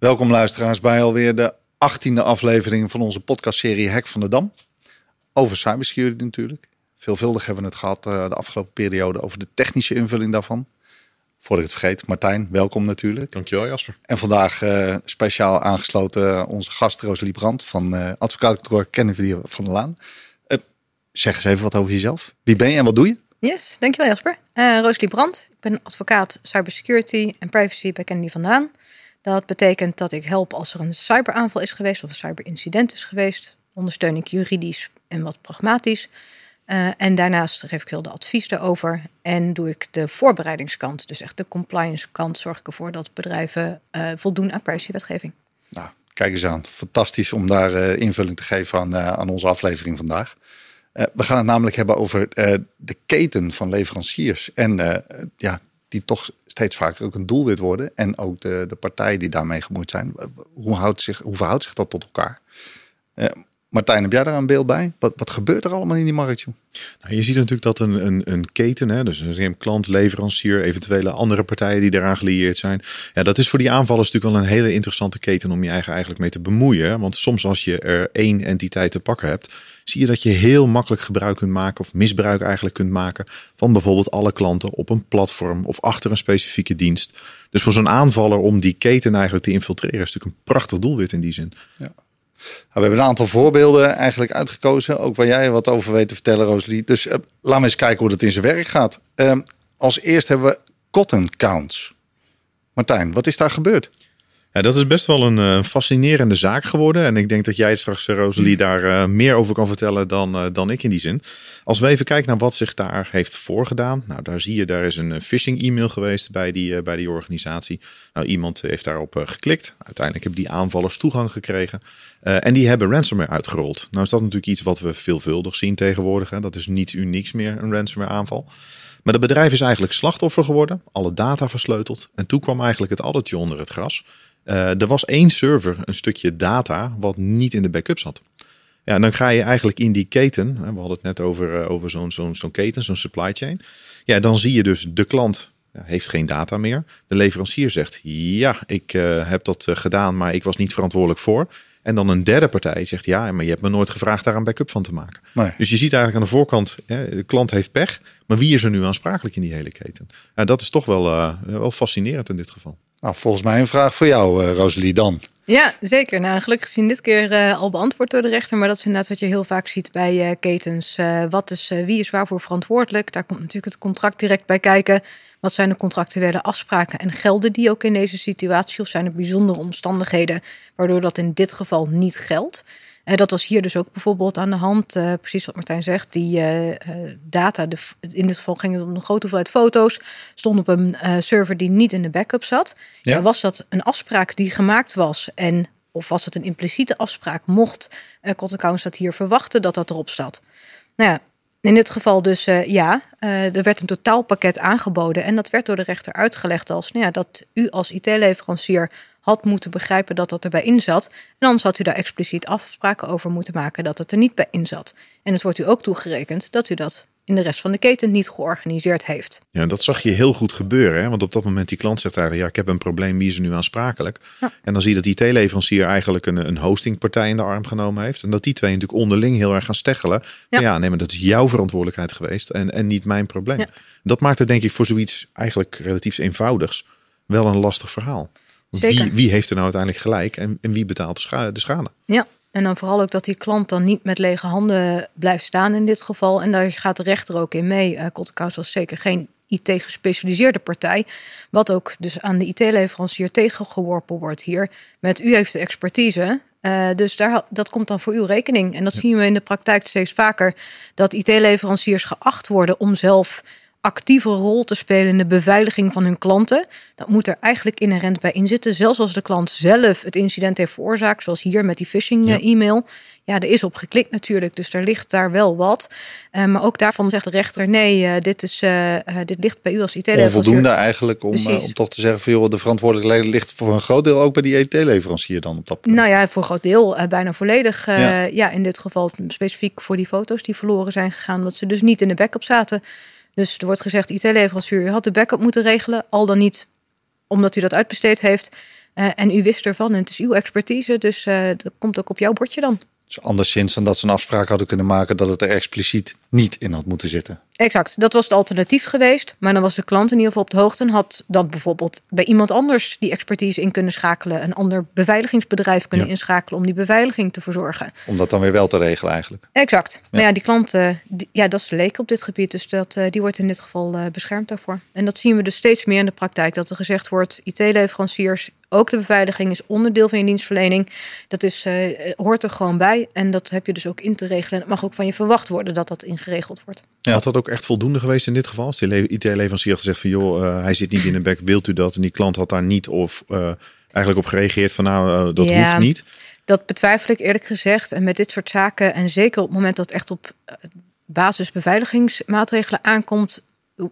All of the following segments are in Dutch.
Welkom luisteraars bij alweer de achttiende aflevering van onze podcastserie Hek van de Dam. Over cybersecurity natuurlijk. Veelvuldig hebben we het gehad uh, de afgelopen periode over de technische invulling daarvan. Voordat ik het vergeet, Martijn, welkom natuurlijk. Dankjewel Jasper. En vandaag uh, speciaal aangesloten onze gast Rosalie Brandt van uh, advocaatkantoor Kennedy van der Laan. zeg eens even wat over jezelf. Wie ben je en wat doe je? Yes, dankjewel Jasper. Uh, Rosalie Brandt, ik ben advocaat cybersecurity en privacy bij Kennedy van der Laan. Dat betekent dat ik help als er een cyberaanval is geweest of een cyberincident is geweest. Ondersteun ik juridisch en wat pragmatisch. Uh, en daarnaast geef ik heel de advies daarover. En doe ik de voorbereidingskant, dus echt de compliance kant, zorg ik ervoor dat bedrijven uh, voldoen aan privacywetgeving. Nou, kijk eens aan. Fantastisch om daar uh, invulling te geven aan, aan onze aflevering vandaag. we gaan het namelijk hebben over de keten van leveranciers. En ja, die toch steeds vaker ook een doelwit worden. En ook de, de partijen die daarmee gemoeid zijn. Hoe, houdt zich, hoe verhoudt zich dat tot elkaar? Martijn, heb jij daar een beeld bij? Wat, wat gebeurt er allemaal in die markt? Joh? Nou, je ziet natuurlijk dat een, een, een keten, hè, dus een klant, leverancier, eventuele andere partijen die daaraan gelieerd zijn. Ja, dat is voor die aanvallers natuurlijk wel een hele interessante keten om je eigen eigenlijk mee te bemoeien. Want soms als je er één entiteit te pakken hebt, zie je dat je heel makkelijk gebruik kunt maken of misbruik eigenlijk kunt maken van bijvoorbeeld alle klanten op een platform of achter een specifieke dienst. Dus voor zo'n aanvaller om die keten eigenlijk te infiltreren is natuurlijk een prachtig doelwit in die zin. Ja. We hebben een aantal voorbeelden eigenlijk uitgekozen, ook waar jij wat over weet te vertellen, Rosalie. Dus uh, laten we eens kijken hoe dat in zijn werk gaat. Uh, als eerst hebben we cotton counts. Martijn, wat is daar gebeurd? Ja, dat is best wel een uh, fascinerende zaak geworden. En ik denk dat jij straks, Rosalie, daar uh, meer over kan vertellen dan, uh, dan ik in die zin. Als we even kijken naar wat zich daar heeft voorgedaan. Nou, daar zie je, daar is een phishing e-mail geweest bij die, bij die organisatie. Nou, iemand heeft daarop geklikt. Uiteindelijk hebben die aanvallers toegang gekregen. en die hebben ransomware uitgerold. Nou is dat natuurlijk iets wat we veelvuldig zien tegenwoordig. Hè. Dat is niets unieks meer, een ransomware aanval. Maar het bedrijf is eigenlijk slachtoffer geworden. Alle data versleuteld. En toen kwam eigenlijk het addertje onder het gras. Uh, er was één server, een stukje data, wat niet in de backup zat. Ja, en dan ga je eigenlijk in die keten, we hadden het net over, uh, over zo'n zo'n zo'n keten, zo'n supply chain. Ja, dan zie je dus de klant ja, heeft geen data meer. De leverancier zegt, ja, ik uh, heb dat gedaan, maar ik was niet verantwoordelijk voor. En dan een derde partij zegt, ja, maar je hebt me nooit gevraagd daar een backup van te maken. Nee. Dus je ziet eigenlijk aan de voorkant, hè, de klant heeft pech, maar wie is er nu aansprakelijk in die hele keten? Dat is toch wel, wel fascinerend in dit geval. Nou, volgens mij een vraag voor jou, uh, Rosalie, dan. Ja, zeker. Nou, gelukkig zien dit keer uh, al beantwoord door de rechter. Maar dat is inderdaad wat je heel vaak ziet bij uh, ketens. wat is, wie is waarvoor verantwoordelijk? Daar komt natuurlijk het contract direct bij kijken. Wat zijn de contractuele afspraken en gelden die ook in deze situatie? Of zijn er bijzondere omstandigheden waardoor dat in dit geval niet geldt? Uh, dat was hier dus ook bijvoorbeeld aan de hand. Uh, precies wat Martijn zegt. Die uh, data, de, in dit geval ging het om een grote hoeveelheid foto's. Stond op een server die niet in de backup zat. Ja. was dat een afspraak die gemaakt was? En of was het een impliciete afspraak? Mocht uh, Cotton dat hier verwachten dat dat erop zat? Nou ja, in dit geval dus ja, er werd een totaalpakket aangeboden. En dat werd door de rechter uitgelegd als nou ja, dat u als IT-leverancier had moeten begrijpen dat dat erbij in zat. En anders had u daar expliciet afspraken over moeten maken dat het er niet bij in zat. En het wordt u ook toegerekend dat u dat in de rest van de keten niet georganiseerd heeft. Ja, dat zag je heel goed gebeuren. Hè? Want op dat moment die klant zegt eigenlijk, ja, ik heb een probleem, wie is er nu aansprakelijk? Ja. En dan zie je dat die IT-leverancier eigenlijk een, een hostingpartij in de arm genomen heeft. En dat die twee natuurlijk onderling heel erg gaan steggelen. Ja, ja nee, maar dat is jouw verantwoordelijkheid geweest en, en niet mijn probleem. Ja. Dat maakt het denk ik voor zoiets eigenlijk relatief eenvoudigs wel een lastig verhaal. Wie, wie, heeft er nou uiteindelijk gelijk en, en wie betaalt de schade, de schade? Ja, en dan vooral ook dat die klant dan niet met lege handen blijft staan in dit geval. En daar gaat de rechter ook in mee. Uh, was zeker geen IT-gespecialiseerde partij. Wat ook dus aan de IT-leverancier tegengeworpen wordt hier. Met u heeft de expertise. Uh, dus daar, dat komt dan voor uw rekening. En dat zien we in de praktijk steeds vaker. Dat IT-leveranciers geacht worden om zelf actieve rol te spelen in de beveiliging van hun klanten. Dat moet er eigenlijk inherent bij inzitten. Zelfs als de klant zelf het incident heeft veroorzaakt, zoals hier met die phishing-e-mail. Ja. er is op geklikt natuurlijk, dus er ligt daar wel wat. Uh, maar ook daarvan zegt de rechter: nee, uh, dit, is, uh, dit ligt bij u als IT-leverancier. Onvoldoende eigenlijk om, om toch te zeggen: van, joh, de verantwoordelijkheid ligt voor een groot deel ook bij die IT-leverancier dan op dat punt. Nou ja, voor een groot deel, bijna volledig. Ja. ja. in dit geval specifiek voor die foto's die verloren zijn gegaan, omdat ze dus niet in de backup zaten. Dus er wordt gezegd, IT-leverancier, u had de backup moeten regelen, al dan niet omdat u dat uitbesteed heeft. en u wist ervan en het is uw expertise, dus dat komt ook op jouw bordje dan. Dus anderszins dan dat ze een afspraak hadden kunnen maken dat het er expliciet niet in had moeten zitten. Exact, dat was het alternatief geweest. Maar dan was de klant in ieder geval op de hoogte en had dan bijvoorbeeld bij iemand anders die expertise in kunnen schakelen. Een ander beveiligingsbedrijf kunnen inschakelen om die beveiliging te verzorgen. Om dat dan weer wel te regelen eigenlijk. Exact. Maar ja, die klant, uh, ja, dat is leek op dit gebied. Dus dat, uh, die wordt in dit geval uh, beschermd daarvoor. En dat zien we dus steeds meer in de praktijk. Dat er gezegd wordt, IT-leveranciers ook de beveiliging is onderdeel van je dienstverlening. Dat is, uh, hoort er gewoon bij. En dat heb je dus ook in te regelen. En het mag ook van je verwacht worden dat dat ingeregeld wordt. Ja, had dat ook echt voldoende geweest in dit geval? Als die IT-leverancier had gezegd van joh, uh, hij zit niet in de bek, wilt u dat? En die klant had daar niet of uh, eigenlijk op gereageerd van nou, dat ja, hoeft niet. Dat betwijfel ik eerlijk gezegd. En met dit soort zaken, en zeker op het moment dat het echt op basisbeveiligingsmaatregelen aankomt,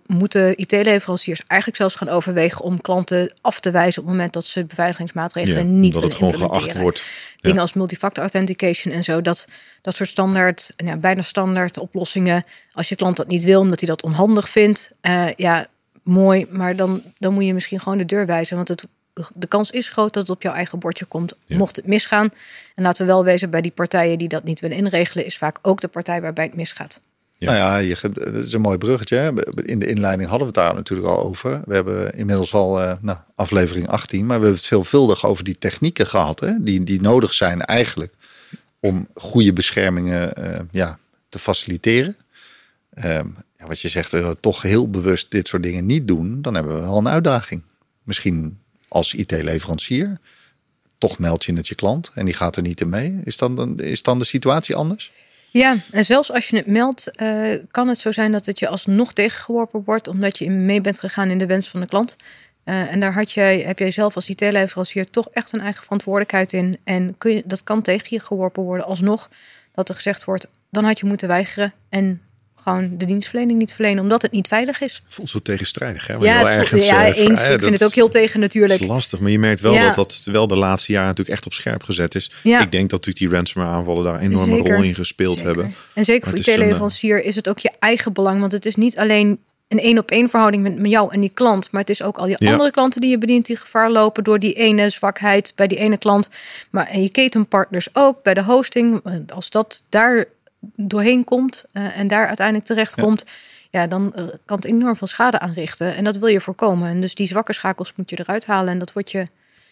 moeten IT-leveranciers eigenlijk zelfs gaan overwegen om klanten af te wijzen op het moment dat ze beveiligingsmaatregelen ja, niet dat het gewoon geacht wordt. Dingen als multifactor authentication en zo, dat, dat soort standaard, ja, bijna standaard oplossingen. Als je klant dat niet wil, omdat hij dat onhandig vindt, uh, ja, mooi, maar dan, dan moet je misschien gewoon de deur wijzen, want het, de kans is groot dat het op jouw eigen bordje komt, mocht het misgaan. En laten we wel wezen, bij die partijen die dat niet willen inregelen, is vaak ook de partij waarbij het misgaat. Ja. Nou ja, je, dat is een mooi bruggetje. In de inleiding hadden we het daar natuurlijk al over. We hebben inmiddels al uh, nou, aflevering 18, maar we hebben het veelvuldig over die technieken gehad, hè, die, die nodig zijn eigenlijk om goede beschermingen uh, ja, te faciliteren. Uh, ja, wat je zegt, uh, toch heel bewust dit soort dingen niet doen, dan hebben we wel een uitdaging. Misschien als IT-leverancier, toch meld je het je klant en die gaat er niet in mee. Is dan, is dan de situatie anders? Ja, en zelfs als je het meldt, uh, kan het zo zijn dat het je alsnog tegengeworpen wordt, omdat je mee bent gegaan in de wens van de klant. Uh, en daar had jij, heb jij zelf als IT-leverancier toch echt een eigen verantwoordelijkheid in. En kun je, dat kan tegen je geworpen worden alsnog. Dat er gezegd wordt, dan had je moeten weigeren. En gewoon de dienstverlening niet verlenen, omdat het niet veilig is. Voelt zo tegenstrijdig, hè? ja, wel ergens, ja, uh, eens. ik vind het ook heel tegen natuurlijk. Het is lastig, maar je merkt wel dat dat wel de laatste jaren natuurlijk echt op scherp gezet is. Ja. Ik denk dat natuurlijk die ransomware aanvallen daar een enorme rol in gespeeld hebben. En zeker voor je teleleverancier is het ook je eigen belang, want het is niet alleen een één op één verhouding met, met jou en die klant. Maar het is ook al die ja. andere klanten die je bedient die gevaar lopen door die ene zwakheid bij die ene klant. Maar en je ketenpartners ook bij de hosting. Als dat daar doorheen komt uh, en daar uiteindelijk terecht komt, ja. dan uh, kan het enorm veel schade aanrichten. En dat wil je voorkomen. En dus die zwakke schakels moet je eruit halen. En dat wordt je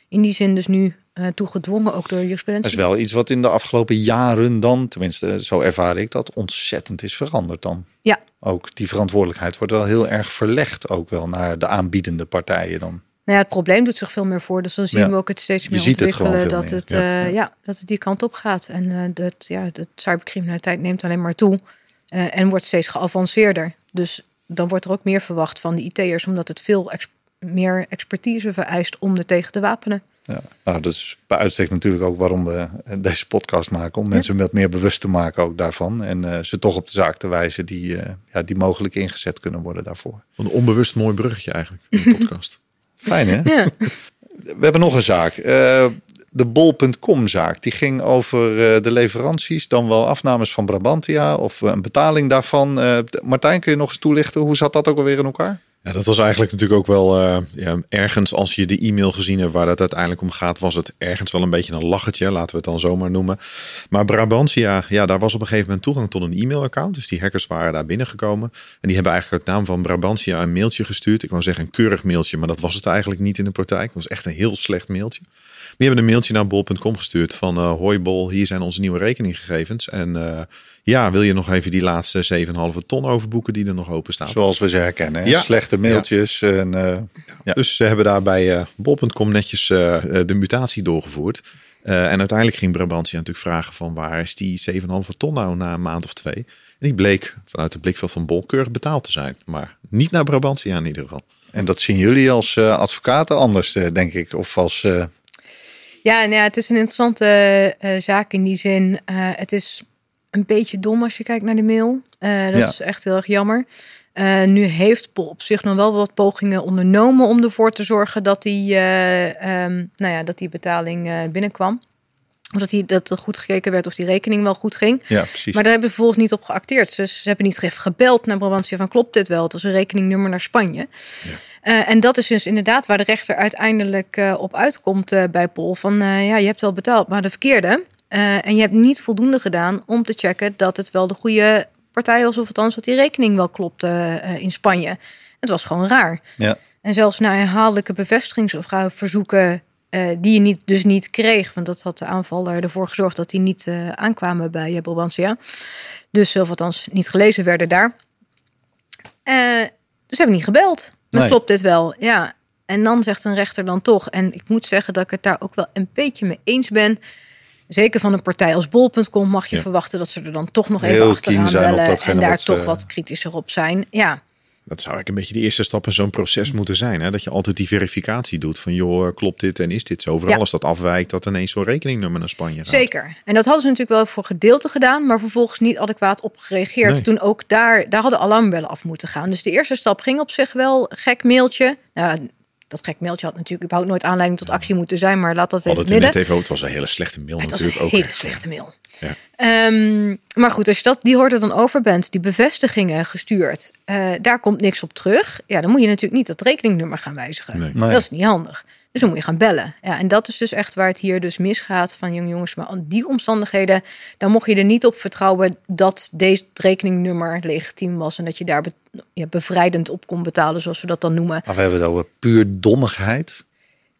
in die zin dus nu uh, toegedwongen, ook door jurisprudentie. Dat is wel iets wat in de afgelopen jaren dan, tenminste zo ervaar ik dat, ontzettend is veranderd dan. Ja. Ook die verantwoordelijkheid wordt wel heel erg verlegd ook wel naar de aanbiedende partijen dan. Nou ja, het probleem doet zich veel meer voor. Dus dan zien ja. we ook het steeds meer ontwikkelen het dat, het, ja. Uh, ja. dat het die kant op gaat. En uh, dat, ja, de cybercriminaliteit neemt alleen maar toe uh, en wordt steeds geavanceerder. Dus dan wordt er ook meer verwacht van de IT'ers, omdat het veel ex meer expertise vereist om er tegen te wapenen. Ja, nou, dat is bij uitstek natuurlijk ook waarom we deze podcast maken. Om mensen wat meer bewust te maken ook daarvan. En uh, ze toch op de zaak te wijzen die, uh, ja, die mogelijk ingezet kunnen worden daarvoor. Een onbewust mooi bruggetje eigenlijk in de podcast. Fijn hè? Ja. We hebben nog een zaak. Uh, de bol.com zaak. Die ging over uh, de leveranties, dan wel afnames van Brabantia of een betaling daarvan. Martijn, kun je nog eens toelichten? Hoe zat dat ook alweer in elkaar? Ja, dat was eigenlijk natuurlijk ook wel uh, ja, ergens als je de e-mail gezien hebt waar het uiteindelijk om gaat, was het ergens wel een beetje een lachertje, laten we het dan zomaar noemen. Maar Brabantia, ja, daar was op een gegeven moment toegang tot een e-mailaccount. Dus die hackers waren daar binnengekomen. En die hebben eigenlijk het naam van Brabantia een mailtje gestuurd. Ik wou zeggen een keurig mailtje, maar dat was het eigenlijk niet in de praktijk. Dat was echt een heel slecht mailtje. Die hebben een mailtje naar bol.com gestuurd van uh, hoi bol, hier zijn onze nieuwe rekeninggegevens. En uh, ja, wil je nog even die laatste 7,5 ton overboeken die er nog open staan? Zoals we ze herkennen. Hè? Ja. Slechte mailtjes. Ja. En, uh, ja. Dus ze hebben daar bij bol.com netjes de mutatie doorgevoerd. en uiteindelijk ging Brabantia natuurlijk vragen van waar is die 7,5 ton nou na een maand of twee? En die bleek vanuit het blikveld van Bol keurig betaald te zijn. Maar niet naar Brabantia in ieder geval. En dat zien jullie als advocaten anders, denk ik. Of als ja, nou ja, het is een interessante uh, zaak in die zin. Uh, het is een beetje dom als je kijkt naar de mail. Uh, dat ja. is echt heel erg jammer. nu heeft Pol op zich nog wel wat pogingen ondernomen om ervoor te zorgen dat die, um, nou ja, dat die betaling binnenkwam. Of dat, die, dat er goed gekeken werd of die rekening wel goed ging. Ja, precies. Maar daar hebben ze vervolgens niet op geacteerd. Dus ze hebben niet even gebeld naar Brabantia van klopt dit wel? Het was een rekeningnummer naar Spanje. Eh, en dat is dus inderdaad waar de rechter uiteindelijk eh, op uitkomt eh, bij Pol. Van ja, je hebt wel betaald, maar de verkeerde. En je hebt niet voldoende gedaan om te checken dat het wel de goede partij was. Of althans dat die rekening wel klopte in Spanje. Het was gewoon raar. Ja. En zelfs na herhaaldelijke bevestigingsverzoeken eh die je niet, dus niet kreeg. Want dat had de aanvaller ervoor gezorgd dat die niet eh, aankwamen bij uh, Brabantia. Dus of althans niet gelezen werden daar. Eh, dus ze hebben niet gebeld. Nee. klopt dit wel, ja. En dan zegt een rechter dan toch. En ik moet zeggen dat ik het daar ook wel een beetje mee eens ben. Zeker van een partij als bol.com mag je Ja. verwachten dat ze er dan toch nog Heel even achteraan bellen. En daar wat toch wat kritischer op zijn. Ja, Dat zou eigenlijk een beetje de eerste stap in zo'n proces moeten zijn. Hè? Dat je altijd die verificatie doet van joh, klopt dit en is dit zo? Vooral Ja. als dat afwijkt, dat ineens zo'n rekeningnummer naar Spanje gaat. Zeker. En dat hadden ze natuurlijk wel voor gedeelte gedaan, maar vervolgens niet adequaat op gereageerd. Nee. Toen ook daar, daar hadden alarmbellen af moeten gaan. Dus de eerste stap ging op zich wel gek mailtje. Nou, dat gek mailtje had natuurlijk überhaupt nooit aanleiding tot actie moeten zijn, maar laat dat even hadden in het net midden. even. Het was een hele slechte mail Het natuurlijk een ook. hele echt. slechte mail. Ja. Ehm, maar goed, als je dat, die hoorde dan over bent, die bevestigingen gestuurd, eh, daar komt niks op terug. Ja, dan moet je natuurlijk niet dat rekeningnummer gaan wijzigen. Nee. Nee. Dat is niet handig. Dus dan moet je gaan bellen. Ja, en dat is dus echt waar het hier dus misgaat van jong jongens. Maar aan die omstandigheden, dan mocht je er niet op vertrouwen dat deze rekeningnummer legitiem was. En dat je daar be- ja, bevrijdend op kon betalen, zoals we dat dan noemen. Maar we hebben het over puur dommigheid.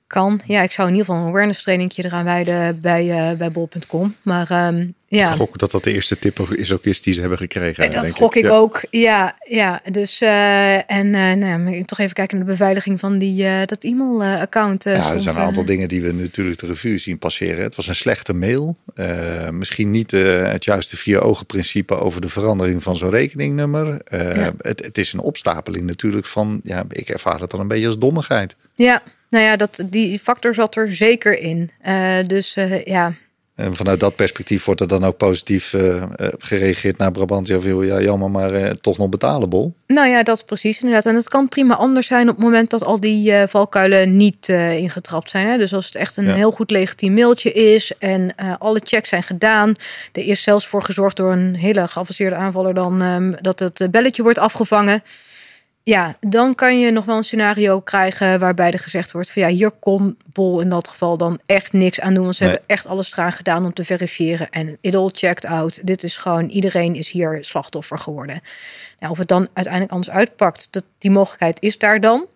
Kan. Ja, ik zou in ieder geval een awareness trainingje eraan wijden bij, eh bij bol.com. Maar ehm, ja. Ik gok dat dat de eerste tip is, ook is die ze hebben gekregen. En dat denk gok ik Ja. ook. Ja, ja. Dus eh, en eh nou, toch even kijken naar de beveiliging van die eh, dat e-mail-account. Ja, er zijn een aantal dingen die we natuurlijk de revue zien passeren. Het was een slechte mail. Eh, misschien niet eh, het juiste vier ogen principe over de verandering van zo'n rekeningnummer. Eh, Ja. het, het is een opstapeling natuurlijk van, ja, ik ervaar het dan een beetje als dommigheid. Ja, nou ja, dat, die factor zat er zeker in. Eh, dus eh, ja, En vanuit dat perspectief wordt er dan ook positief eh, gereageerd naar Brabantia. Van, joh, ja, jammer, maar toch nog betalable. nou ja, dat precies inderdaad. En het kan prima anders zijn op het moment dat al die valkuilen niet ingetrapt zijn. Hè? Dus als het echt een Ja. heel goed legitiem mailtje is en alle checks zijn gedaan. Er is zelfs voor gezorgd door een hele geavanceerde aanvaller dan ehm, dat het belletje wordt afgevangen. Ja, dan kan je nog wel een scenario krijgen waarbij er gezegd wordt van ja, hier kon Bol in dat geval dan echt niks aan doen. Want ze Nee. hebben echt alles eraan gedaan om te verifiëren. En it all checked out. Dit is gewoon, iedereen is hier slachtoffer geworden. Nou, of het dan uiteindelijk anders uitpakt, dat, die mogelijkheid is daar dan.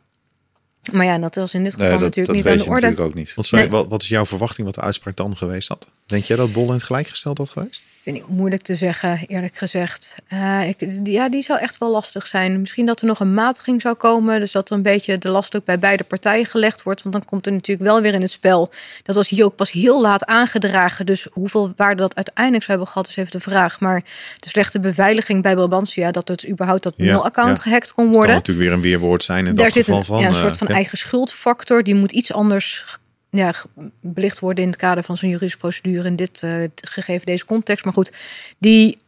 Maar ja, dat was in dit geval Nee, dat, natuurlijk dat niet weet aan je de orde. natuurlijk ook niet. Zei- Nee. wat, wat is jouw verwachting wat de uitspraak dan geweest had? Denk jij dat Bol in het gelijkgesteld had geweest? Vind ik moeilijk te zeggen, eerlijk gezegd. Eh, ik, ja, die zou echt wel lastig zijn. Misschien dat er nog een matiging zou komen. Dus dat er een beetje de last ook bij beide partijen gelegd wordt. Want dan komt er natuurlijk wel weer in het spel. Dat was hier ook pas heel laat aangedragen. Dus hoeveel waarde dat uiteindelijk zou hebben gehad, is even de vraag. Maar de slechte beveiliging bij Brabantia, dat het überhaupt dat mailaccount ja. gehackt kon Kan worden. natuurlijk weer een weerwoord zijn in Daar dat zit geval een, van. ja, een eh, soort van ja. eigen schuldfactor. Die moet iets anders ja, belicht worden in het kader van zo'n juridische procedure. In dit eh, gegeven deze context. Maar goed, die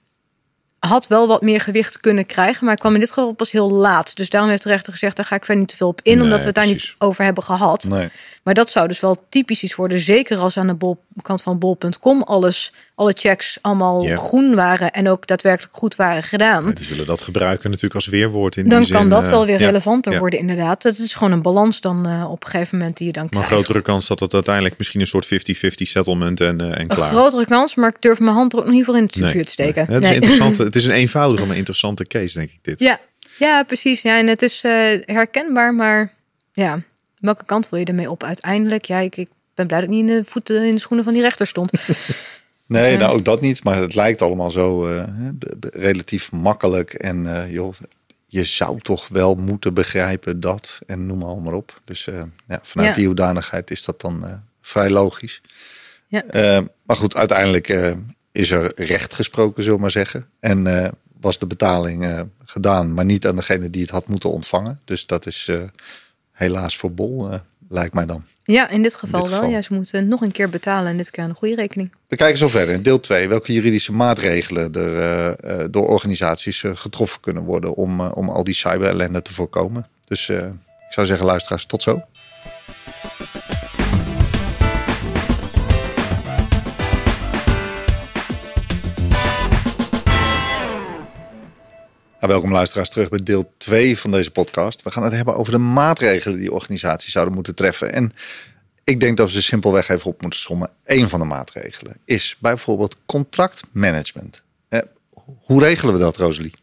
had wel wat meer gewicht kunnen krijgen. Maar kwam in dit geval pas heel laat. Dus daarom heeft de rechter gezegd, daar ga ik verder niet te veel op in. Nee, omdat we het daar precies. niet over hebben gehad. Nee. Maar dat zou dus wel typisch iets worden. Zeker als aan de bol, kant van bol.com alles, alle checks allemaal groen waren. En ook daadwerkelijk goed waren gedaan. Ja, die zullen dat gebruiken natuurlijk als weerwoord in Dan die zin, kan dat eh, wel weer ja. relevanter ja. worden, inderdaad. Het is gewoon een balans dan eh, op een gegeven moment die je dan Maar een krijgt. grotere kans dat het uiteindelijk misschien een soort 50-50 settlement en, eh, en Een klaar. grotere kans, maar ik durf mijn hand er ook nog niet voor in het Nee, vuur te steken. nee. Het, is Nee. een interessante, het is een eenvoudige, maar interessante case, denk ik dit. Ja, ja, precies. Ja, en het is herkenbaar, maar ja, welke kant wil je ermee op uiteindelijk? Ja, ik, ik ben blij dat ik niet in de voeten in de schoenen van die rechter stond. Nee, Ja. nou ook dat niet. Maar het lijkt allemaal zo eh, relatief makkelijk. En eh, joh, je zou toch wel moeten begrijpen dat. En noem maar, maar op. Dus eh, ja, vanuit Ja. die hoedanigheid is dat dan eh, vrij logisch. Ja. Eh, maar goed, uiteindelijk eh, is er recht gesproken, zullen we maar zeggen. En eh, was de betaling eh, gedaan, maar niet aan degene die het had moeten ontvangen. Dus dat is eh, helaas voor Bol, eh, lijkt mij dan. Ja, in dit geval dit wel. Ja, ze moeten nog een keer betalen en dit keer aan een goede rekening. We kijken zo verder. In deel 2. Welke juridische maatregelen er eh, eh, door organisaties eh, getroffen kunnen worden om, om al die cyberellende te voorkomen. Dus ik zou zeggen, luisteraars, tot zo. Welkom luisteraars terug bij deel 2 van deze podcast. We gaan het hebben over de maatregelen die organisaties zouden moeten treffen. En ik denk dat we ze simpelweg even op moeten sommen. Eén van de maatregelen is bijvoorbeeld contractmanagement. Eh, hoe regelen we dat, Rosalie?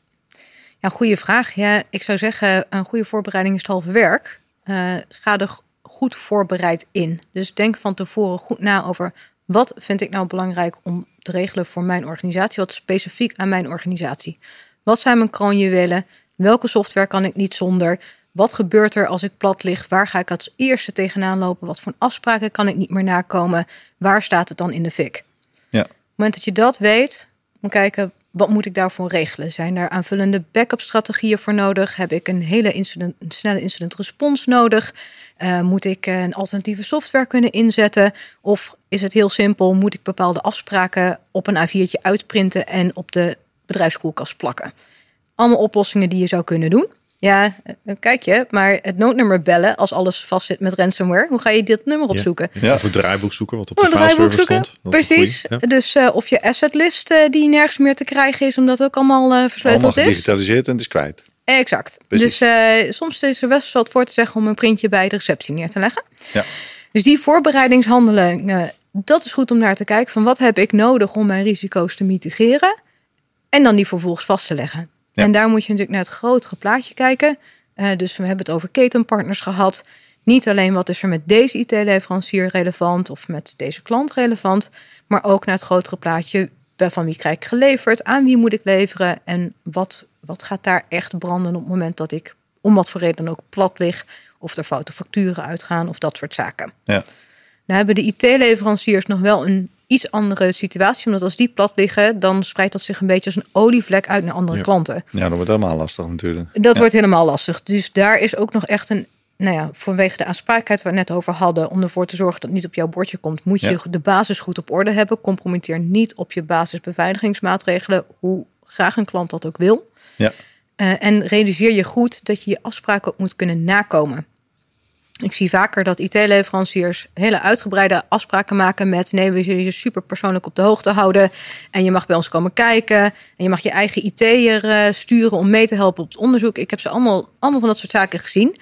Ja, goede vraag. Ja, ik zou zeggen, een goede voorbereiding is het halve werk. Uh, ga er goed voorbereid in. Dus denk van tevoren goed na over wat vind ik nou belangrijk om te regelen voor mijn organisatie, wat specifiek aan mijn organisatie. Wat zijn mijn kroonjuwelen? Welke software kan ik niet zonder? Wat gebeurt er als ik plat lig? Waar ga ik als eerste tegenaan lopen? Wat voor afspraken kan ik niet meer nakomen? Waar staat het dan in de fik? Ja. Op het moment dat je dat weet, moet kijken wat moet ik daarvoor regelen? Zijn er aanvullende backup strategieën voor nodig? Heb ik een hele incident, een snelle incident respons nodig? Uh, moet ik een alternatieve software kunnen inzetten? Of is het heel simpel? Moet ik bepaalde afspraken op een A4'tje uitprinten en op de bedrijfskoelkast plakken? Allemaal oplossingen die je zou kunnen doen. Ja, eh, kijk je, maar het noodnummer bellen als alles vastzit met ransomware. Hoe ga je dit nummer opzoeken? Ja, of het draaiboek zoeken wat op de fileserver stond. Dat Precies. Dus uh, of je assetlist uh, die nergens meer te krijgen is, omdat het ook allemaal uh, versleuteld allemaal is. gedigitaliseerd en het is kwijt. Exact. Precies. Dus soms is er best wel voor te zeggen om een printje bij de receptie neer te leggen. Ja. Dus die voorbereidingshandelingen, dat is goed om naar te kijken van wat heb ik nodig om mijn risico's te mitigeren. En dan die vervolgens vast te leggen. En daar moet je natuurlijk naar het grotere plaatje kijken. Uh, dus we hebben het over ketenpartners gehad. Niet alleen wat is er met deze IT-leverancier relevant of met deze klant relevant, maar ook naar het grotere plaatje. Van wie krijg ik geleverd? Aan wie moet ik leveren? En wat, wat gaat daar echt branden op het moment dat ik om wat voor reden dan ook plat lig? Of er foute facturen uitgaan of dat soort zaken. Ja. Nou hebben de IT-leveranciers nog wel een iets andere situatie. Omdat als die plat liggen, dan spreidt dat zich een beetje als een olievlek uit naar andere klanten. Ja, dat wordt helemaal lastig natuurlijk. Dat wordt helemaal lastig. Dus daar is ook nog echt een, nou ja, vanwege de aansprakelijkheid waar we het net over hadden, om ervoor te zorgen dat het niet op jouw bordje komt, moet je de basis goed op orde hebben. Compromitteer niet op je basisbeveiligingsmaatregelen, hoe graag een klant dat ook wil. Ja. Uh, en realiseer je goed dat je je afspraken ook moet kunnen nakomen. Ik zie vaker dat IT-leveranciers hele uitgebreide afspraken maken met nee, we zullen je super persoonlijk op de hoogte houden. En je mag bij ons komen kijken. En je mag je eigen IT'er uh, sturen om mee te helpen op het onderzoek. Ik heb ze allemaal, allemaal van dat soort zaken gezien.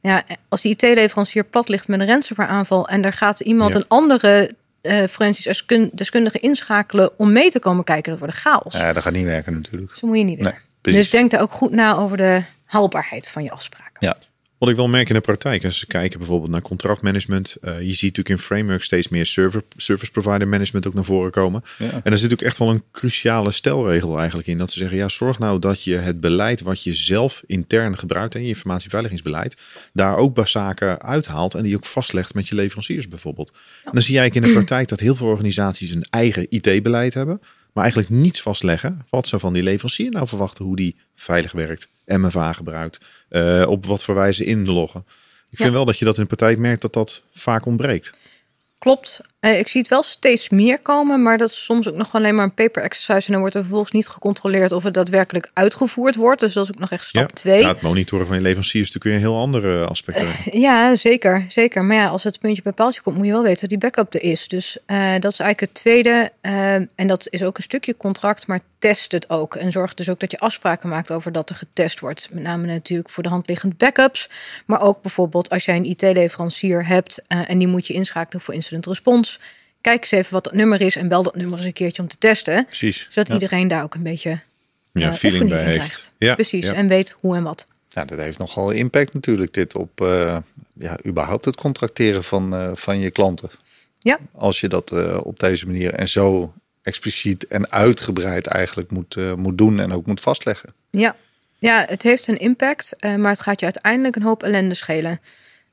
Ja, als die IT-leverancier plat ligt met een ransomware aanval en er gaat iemand een andere uh, forensisch deskundige inschakelen om mee te komen kijken, dat wordt chaos. Ja, dat gaat niet werken natuurlijk. Zo moet je niet doen. dus denk daar ook goed na over de haalbaarheid van je afspraken. Ja. Wat ik wel merk in de praktijk, als we kijken bijvoorbeeld naar contractmanagement, uh, je ziet natuurlijk in framework steeds meer server, service provider management ook naar voren komen. Ja. En er zit ook echt wel een cruciale stelregel eigenlijk in. Dat ze zeggen, ja, zorg nou dat je het beleid wat je zelf intern gebruikt en je informatiebeveiligingsbeleid, daar ook zaken uithaalt en die ook vastlegt met je leveranciers bijvoorbeeld. En dan zie je eigenlijk in de praktijk dat heel veel organisaties een eigen IT-beleid hebben maar eigenlijk niets vastleggen wat ze van die leverancier nou verwachten, hoe die veilig werkt, MFA gebruikt, uh, op wat voor wijze inloggen. Ik vind wel dat je dat in de praktijk merkt dat dat vaak ontbreekt. Klopt. Uh, ik zie het wel steeds meer komen, maar dat is soms ook nog alleen maar een paper exercise. En dan wordt er vervolgens niet gecontroleerd of het daadwerkelijk uitgevoerd wordt. Dus dat is ook nog echt stap 2. Ja, het monitoren van je leveranciers kun je een heel andere aspecten. Uh, ja, zeker, zeker. Maar ja, als het puntje bij paaltje komt, moet je wel weten dat die backup er is. Dus uh, dat is eigenlijk het tweede. en dat is ook een stukje contract, maar test het ook. En zorg dus ook dat je afspraken maakt over dat er getest wordt. Met name natuurlijk voor de hand liggend backups. Maar ook bijvoorbeeld als jij een IT-leverancier hebt en die moet je inschakelen voor incident response kijk eens even wat dat nummer is en bel dat nummer eens een keertje om te testen. Precies. Zodat iedereen daar ook een beetje ja, uh, feeling bij heeft. Krijgt. Ja, Precies. En weet hoe en wat. Ja, dat heeft nogal impact natuurlijk dit op uh, ja, überhaupt het contracteren van, uh, van je klanten. Ja. Als je dat op deze manier en zo expliciet en uitgebreid eigenlijk moet, moet doen en ook moet vastleggen. Ja. ja, het heeft een impact, maar het gaat je uiteindelijk een hoop ellende schelen.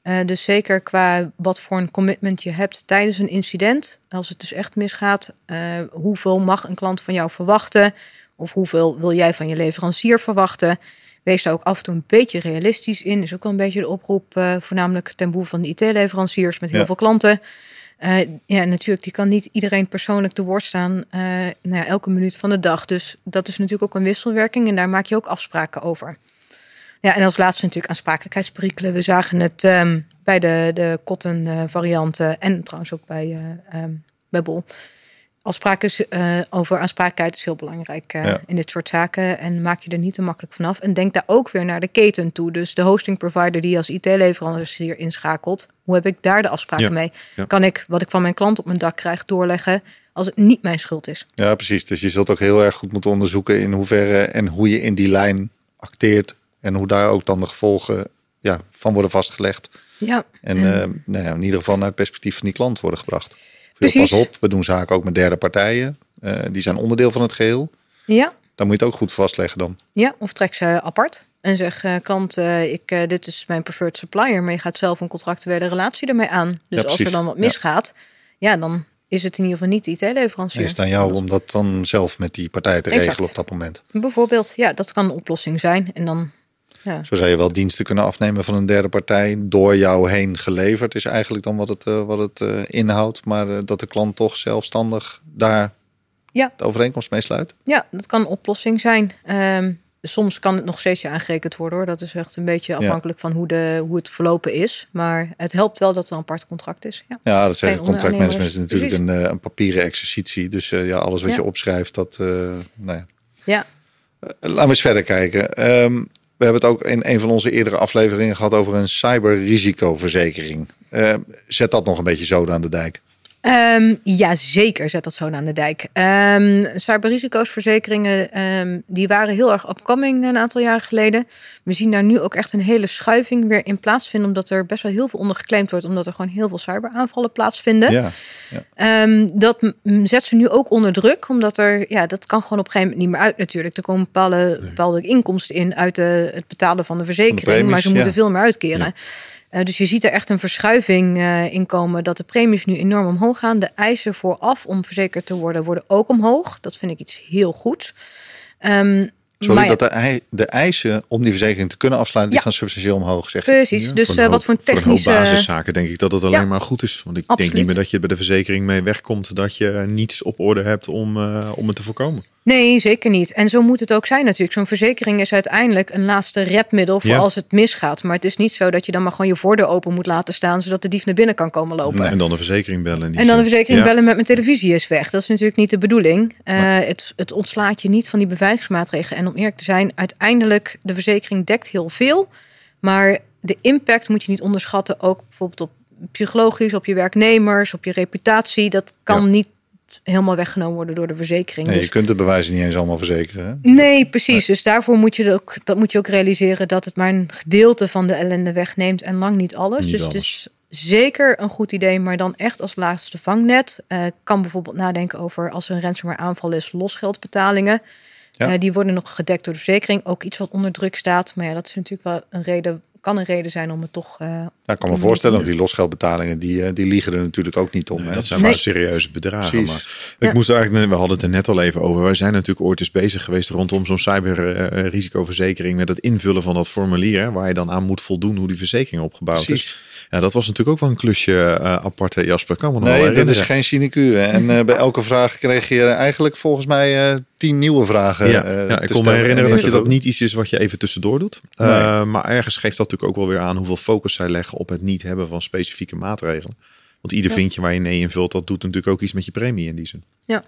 Uh, dus zeker qua wat voor een commitment je hebt tijdens een incident. Als het dus echt misgaat, uh, hoeveel mag een klant van jou verwachten? Of hoeveel wil jij van je leverancier verwachten? Wees daar ook af en toe een beetje realistisch in. Is ook wel een beetje de oproep, uh, voornamelijk ten behoeve van de IT-leveranciers met heel ja. veel klanten. ja, natuurlijk, die kan niet iedereen persoonlijk te woord staan nou ja, elke minuut van de dag. Dus dat is natuurlijk ook een wisselwerking en daar maak je ook afspraken over. Ja, en als laatste natuurlijk aansprakelijkheidsperikelen. We zagen het um, bij de, de cotton uh, varianten en trouwens ook bij, uh, um, bij Bol. Afspraken is, eh, over aansprakelijkheid is heel belangrijk uh, Ja. in dit soort zaken. En maak je er niet te makkelijk vanaf. En denk daar ook weer naar de keten toe. Dus de hosting provider die als IT-leverancier inschakelt. Hoe heb ik daar de afspraken Ja. mee? Ja. Kan ik wat ik van mijn klant op mijn dak krijg doorleggen als het niet mijn schuld is? Ja, precies. Dus je zult ook heel erg goed moeten onderzoeken in hoeverre en hoe je in die lijn acteert. En hoe daar ook dan de gevolgen ja, van worden vastgelegd. Ja, En eh, nou ja, in ieder geval naar het perspectief van die klant worden gebracht. Precies. pas op, we doen zaken ook met derde partijen. Eh, die zijn onderdeel van het geheel. ja, Dan moet je het ook goed vastleggen dan. ja. Of trek ze apart. En zeg, eh, klant, ik, dit is mijn preferred supplier. Maar je gaat zelf een contractuele relatie ermee aan. Dus Ja, als er dan wat misgaat, ja, dan is het in ieder geval niet de IT-leverancier. Is het aan jou om dat dan zelf met die partij te Exact. regelen op dat moment. Bijvoorbeeld, ja, dat kan een oplossing zijn. En dan, ja, Zo zou je wel diensten kunnen afnemen van een derde partij. Door jou heen geleverd is eigenlijk dan wat het, eh, wat het eh, inhoudt. Maar eh, dat de klant toch zelfstandig daar Ja. de overeenkomst mee sluit. ja, dat kan een oplossing zijn. Ehm, soms kan het nog steeds aangerekend worden hoor. Dat is echt een beetje afhankelijk van hoe, de, hoe het verlopen is. Maar het helpt wel dat er een apart contract is. Ja. Ja, dat zeggen contractmanagement is natuurlijk een, een papieren exercitie. Dus ja, alles wat je opschrijft, dat... nou ja. ja, Laten we eens verder kijken. Ehm, we hebben het ook in een van onze eerdere afleveringen gehad over een cyberrisicoverzekering. Eh, zet dat nog een beetje zo aan de dijk. Ehm, ja, zeker zet dat zo aan de dijk. Ehm cyberrisicoosverzekeringen, ehm, die waren heel erg upcoming een aantal jaren geleden. We zien daar nu ook echt een hele schuiving weer in plaatsvinden, omdat er best wel heel veel onder geclaimd wordt, omdat er gewoon heel veel cyberaanvallen plaatsvinden. Ja, Ehm, dat zet ze nu ook onder druk, omdat er, ja, dat kan gewoon op een gegeven moment niet meer uit natuurlijk. Er komen bepaalde, bepaalde inkomsten in uit de, het betalen van de verzekering, premies, maar ze moeten ja. veel meer uitkeren. Eh, dus je ziet er echt een verschuiving eh, in komen dat de premies nu enorm omhoog gaan. De eisen vooraf om verzekerd te worden worden ook omhoog. Dat vind ik iets heel goeds. Ehm, Sorry, maar ja, dat de, de eisen om die verzekering te kunnen afsluiten, die Ja. gaan substantieel omhoog, zeg je. precies. Ja, dus voor eh, een wat voor hoop- Voor een technische... hoop basiszaken denk ik dat het alleen Ja. maar goed is. Want ik Absoluut. denk niet meer dat je bij de verzekering mee wegkomt dat je niets op orde hebt om, eh, om het te voorkomen. Nee, zeker niet. En zo moet het ook zijn natuurlijk. Zo'n verzekering is uiteindelijk een laatste redmiddel voor Ja. als het misgaat. Maar het is niet zo dat je dan maar gewoon je voordeur open moet laten staan... zodat de dief naar binnen kan komen lopen. En dan de verzekering bellen. En dan de verzekering Ja. bellen met mijn televisie is weg. Dat is natuurlijk niet de bedoeling. Eh, het, het ontslaat je niet van die beveiligingsmaatregelen. En om eerlijk te zijn, uiteindelijk, de verzekering dekt heel veel. Maar de impact moet je niet onderschatten. Ook bijvoorbeeld op psychologisch, op je werknemers, op je reputatie. Dat kan Ja. niet helemaal weggenomen worden door de verzekering. Nee, Dus- je kunt de bewijzen niet eens allemaal verzekeren. Hè? Nee, precies. Dus daarvoor moet je ook, dat moet je ook realiseren dat het maar een gedeelte van de ellende wegneemt en lang niet alles. Niet dus alles. het is zeker een goed idee, maar dan echt als laatste vangnet. Eh kan bijvoorbeeld nadenken over als er een ransomware aanval is, losgeldbetalingen. Ja. Eh, die worden nog gedekt door de verzekering. Ook iets wat onder druk staat. Maar ja, dat is natuurlijk wel een reden, kan een reden zijn om het toch. eh, Ja, ik kan me voorstellen, want die losgeldbetalingen, die, eh, die liegen er natuurlijk ook niet om. Nee, dat zijn Nee. wel serieuze bedragen. Precies. Maar ik Ja. moest eigenlijk, we hadden het er net al even over. Wij zijn natuurlijk ooit eens bezig geweest rondom zo'n cyberrisicoverzekering met het invullen van dat formulier. hè, Waar je dan aan moet voldoen hoe die verzekering opgebouwd Precies. is. Ja, dat was natuurlijk ook wel een klusje uh, apart, hè, Jasper. Kan me nog Nee, dat is geen sinecure. En eh, bij elke vraag kreeg je eigenlijk volgens mij eh, tien nieuwe vragen. Ja, eh, ja, ik kon me herinneren en dat je dat niet iets is wat je even tussendoor doet. Nee. Maar ergens geeft dat natuurlijk ook wel weer aan hoeveel focus zij leggen op het niet hebben van specifieke maatregelen. Want ieder Ja. vinkje waar je nee invult, dat doet natuurlijk ook iets met je premie in die zin. Ja,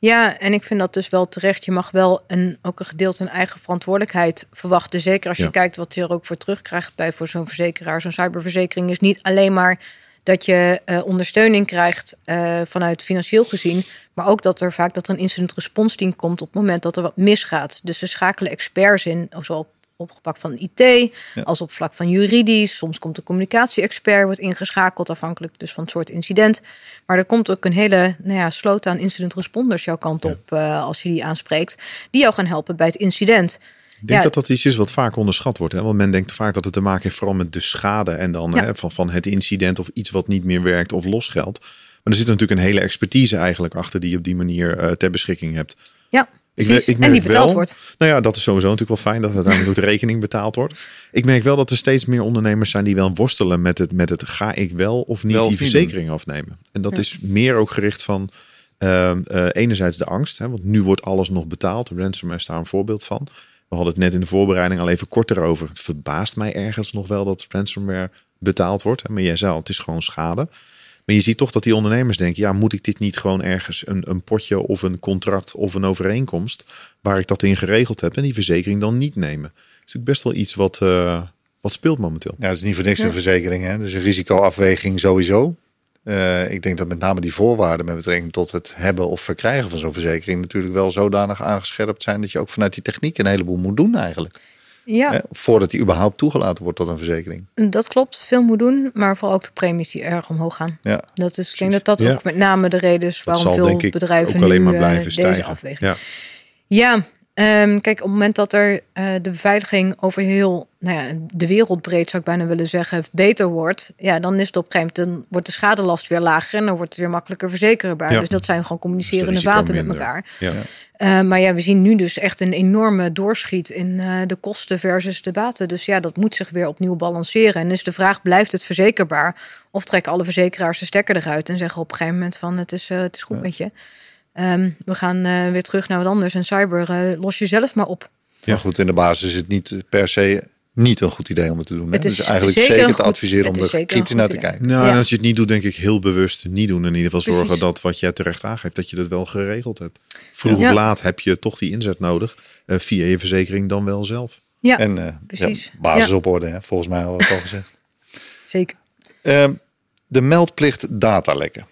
en ik vind dat dus wel terecht. Je mag wel een, ook een gedeelte een eigen verantwoordelijkheid verwachten. Zeker als je Ja. kijkt wat je er ook voor terugkrijgt bij voor zo'n verzekeraar. Zo'n cyberverzekering is niet alleen maar dat je eh, ondersteuning krijgt eh, vanuit financieel gezien. Maar ook dat er vaak dat er een incident response team komt op het moment dat er wat misgaat. Dus ze schakelen experts in, zowel op, op vlak van IT als op vlak van juridisch. Soms komt de communicatie-expert wordt ingeschakeld, afhankelijk dus van het soort incident. Maar er komt ook een hele nou ja, sloot aan incident responders jouw kant op eh, als je die aanspreekt, die jou gaan helpen bij het incident. Ik denk Ja. dat dat iets is wat vaak onderschat wordt. Hè? Want men denkt vaak dat het te maken heeft vooral met de schade en dan Ja. hè, van, van het incident of iets wat niet meer werkt of losgeld. Maar er zit natuurlijk een hele expertise eigenlijk achter die je op die manier eh, ter beschikking hebt. Ja, Ik, precies. ik en merk die betaald wel, wordt. Nou ja, dat is sowieso natuurlijk wel fijn dat uiteindelijk ook de rekening betaald wordt. Ik merk wel dat er steeds meer ondernemers zijn die wel worstelen met het, met het ga ik wel of niet Wel die verzekering afnemen. En dat Ja. is meer ook gericht van ehm, eh, enerzijds de angst, hè, want nu wordt alles nog betaald. Ransomware is daar een voorbeeld van. We hadden het net in de voorbereiding al even kort erover. Het verbaast mij ergens nog wel dat ransomware betaald wordt. hè, Maar jij zei al, het is gewoon schade. Maar je ziet toch dat die ondernemers denken, ja, moet ik dit niet gewoon ergens een, een potje of een contract of een overeenkomst waar ik dat in geregeld heb en die verzekering dan niet nemen? Dat is natuurlijk best wel iets wat, uh, wat speelt momenteel. Ja, het is niet voor niks een verzekering. Hè? Dus een risicoafweging sowieso. Uh, ik denk dat met name die voorwaarden met betrekking tot het hebben of verkrijgen van zo'n verzekering natuurlijk wel zodanig aangescherpt zijn dat je ook vanuit die techniek een heleboel moet doen eigenlijk. Ja. voordat die überhaupt toegelaten wordt tot een verzekering. Dat klopt, veel moet doen, maar vooral ook de premies die erg omhoog gaan. Ja. Dat is, ik denk dat dat ook met name de reden is waarom veel bedrijven ook alleen nu maar blijven uh, stijgen. deze afweging. Ja. ja, Um, kijk, op het moment dat er uh, de beveiliging over heel nou ja, de wereld breed, zou ik bijna willen zeggen, beter wordt, ja, dan is het op een gegeven moment, dan wordt de schadelast weer lager en dan wordt het weer makkelijker verzekerbaar. Ja. Dus dat zijn gewoon communicerende vaten met elkaar. Ja. Uh, maar ja, we zien nu dus echt een enorme doorschiet in uh, de kosten versus de baten. Dus ja, dat moet zich weer opnieuw balanceren. En is de vraag, blijft het verzekerbaar? Of trekken alle verzekeraars de stekker eruit en zeggen op een gegeven moment van, het is, het is goed met je. Um, we gaan uh, weer terug naar wat anders. En cyber uh, los je zelf maar op. Ja, goed. In de basis is het niet per se niet een goed idee om het te doen. Hè? Het is dus eigenlijk zeker, zeker goed, te adviseren om er kritisch naar te idee. kijken. Nou, Ja. en als je het niet doet, denk ik heel bewust niet doen. In ieder geval zorgen Precies. dat wat jij terecht aangeeft, dat je dat wel geregeld hebt. Vroeg Ja. of laat heb je toch die inzet nodig. eh, via je verzekering dan wel zelf. Ja, En uh, precies. Ja, basis Ja. op orde, hè? volgens mij hadden we het al gezegd. zeker. Uh, de meldplicht datalekken.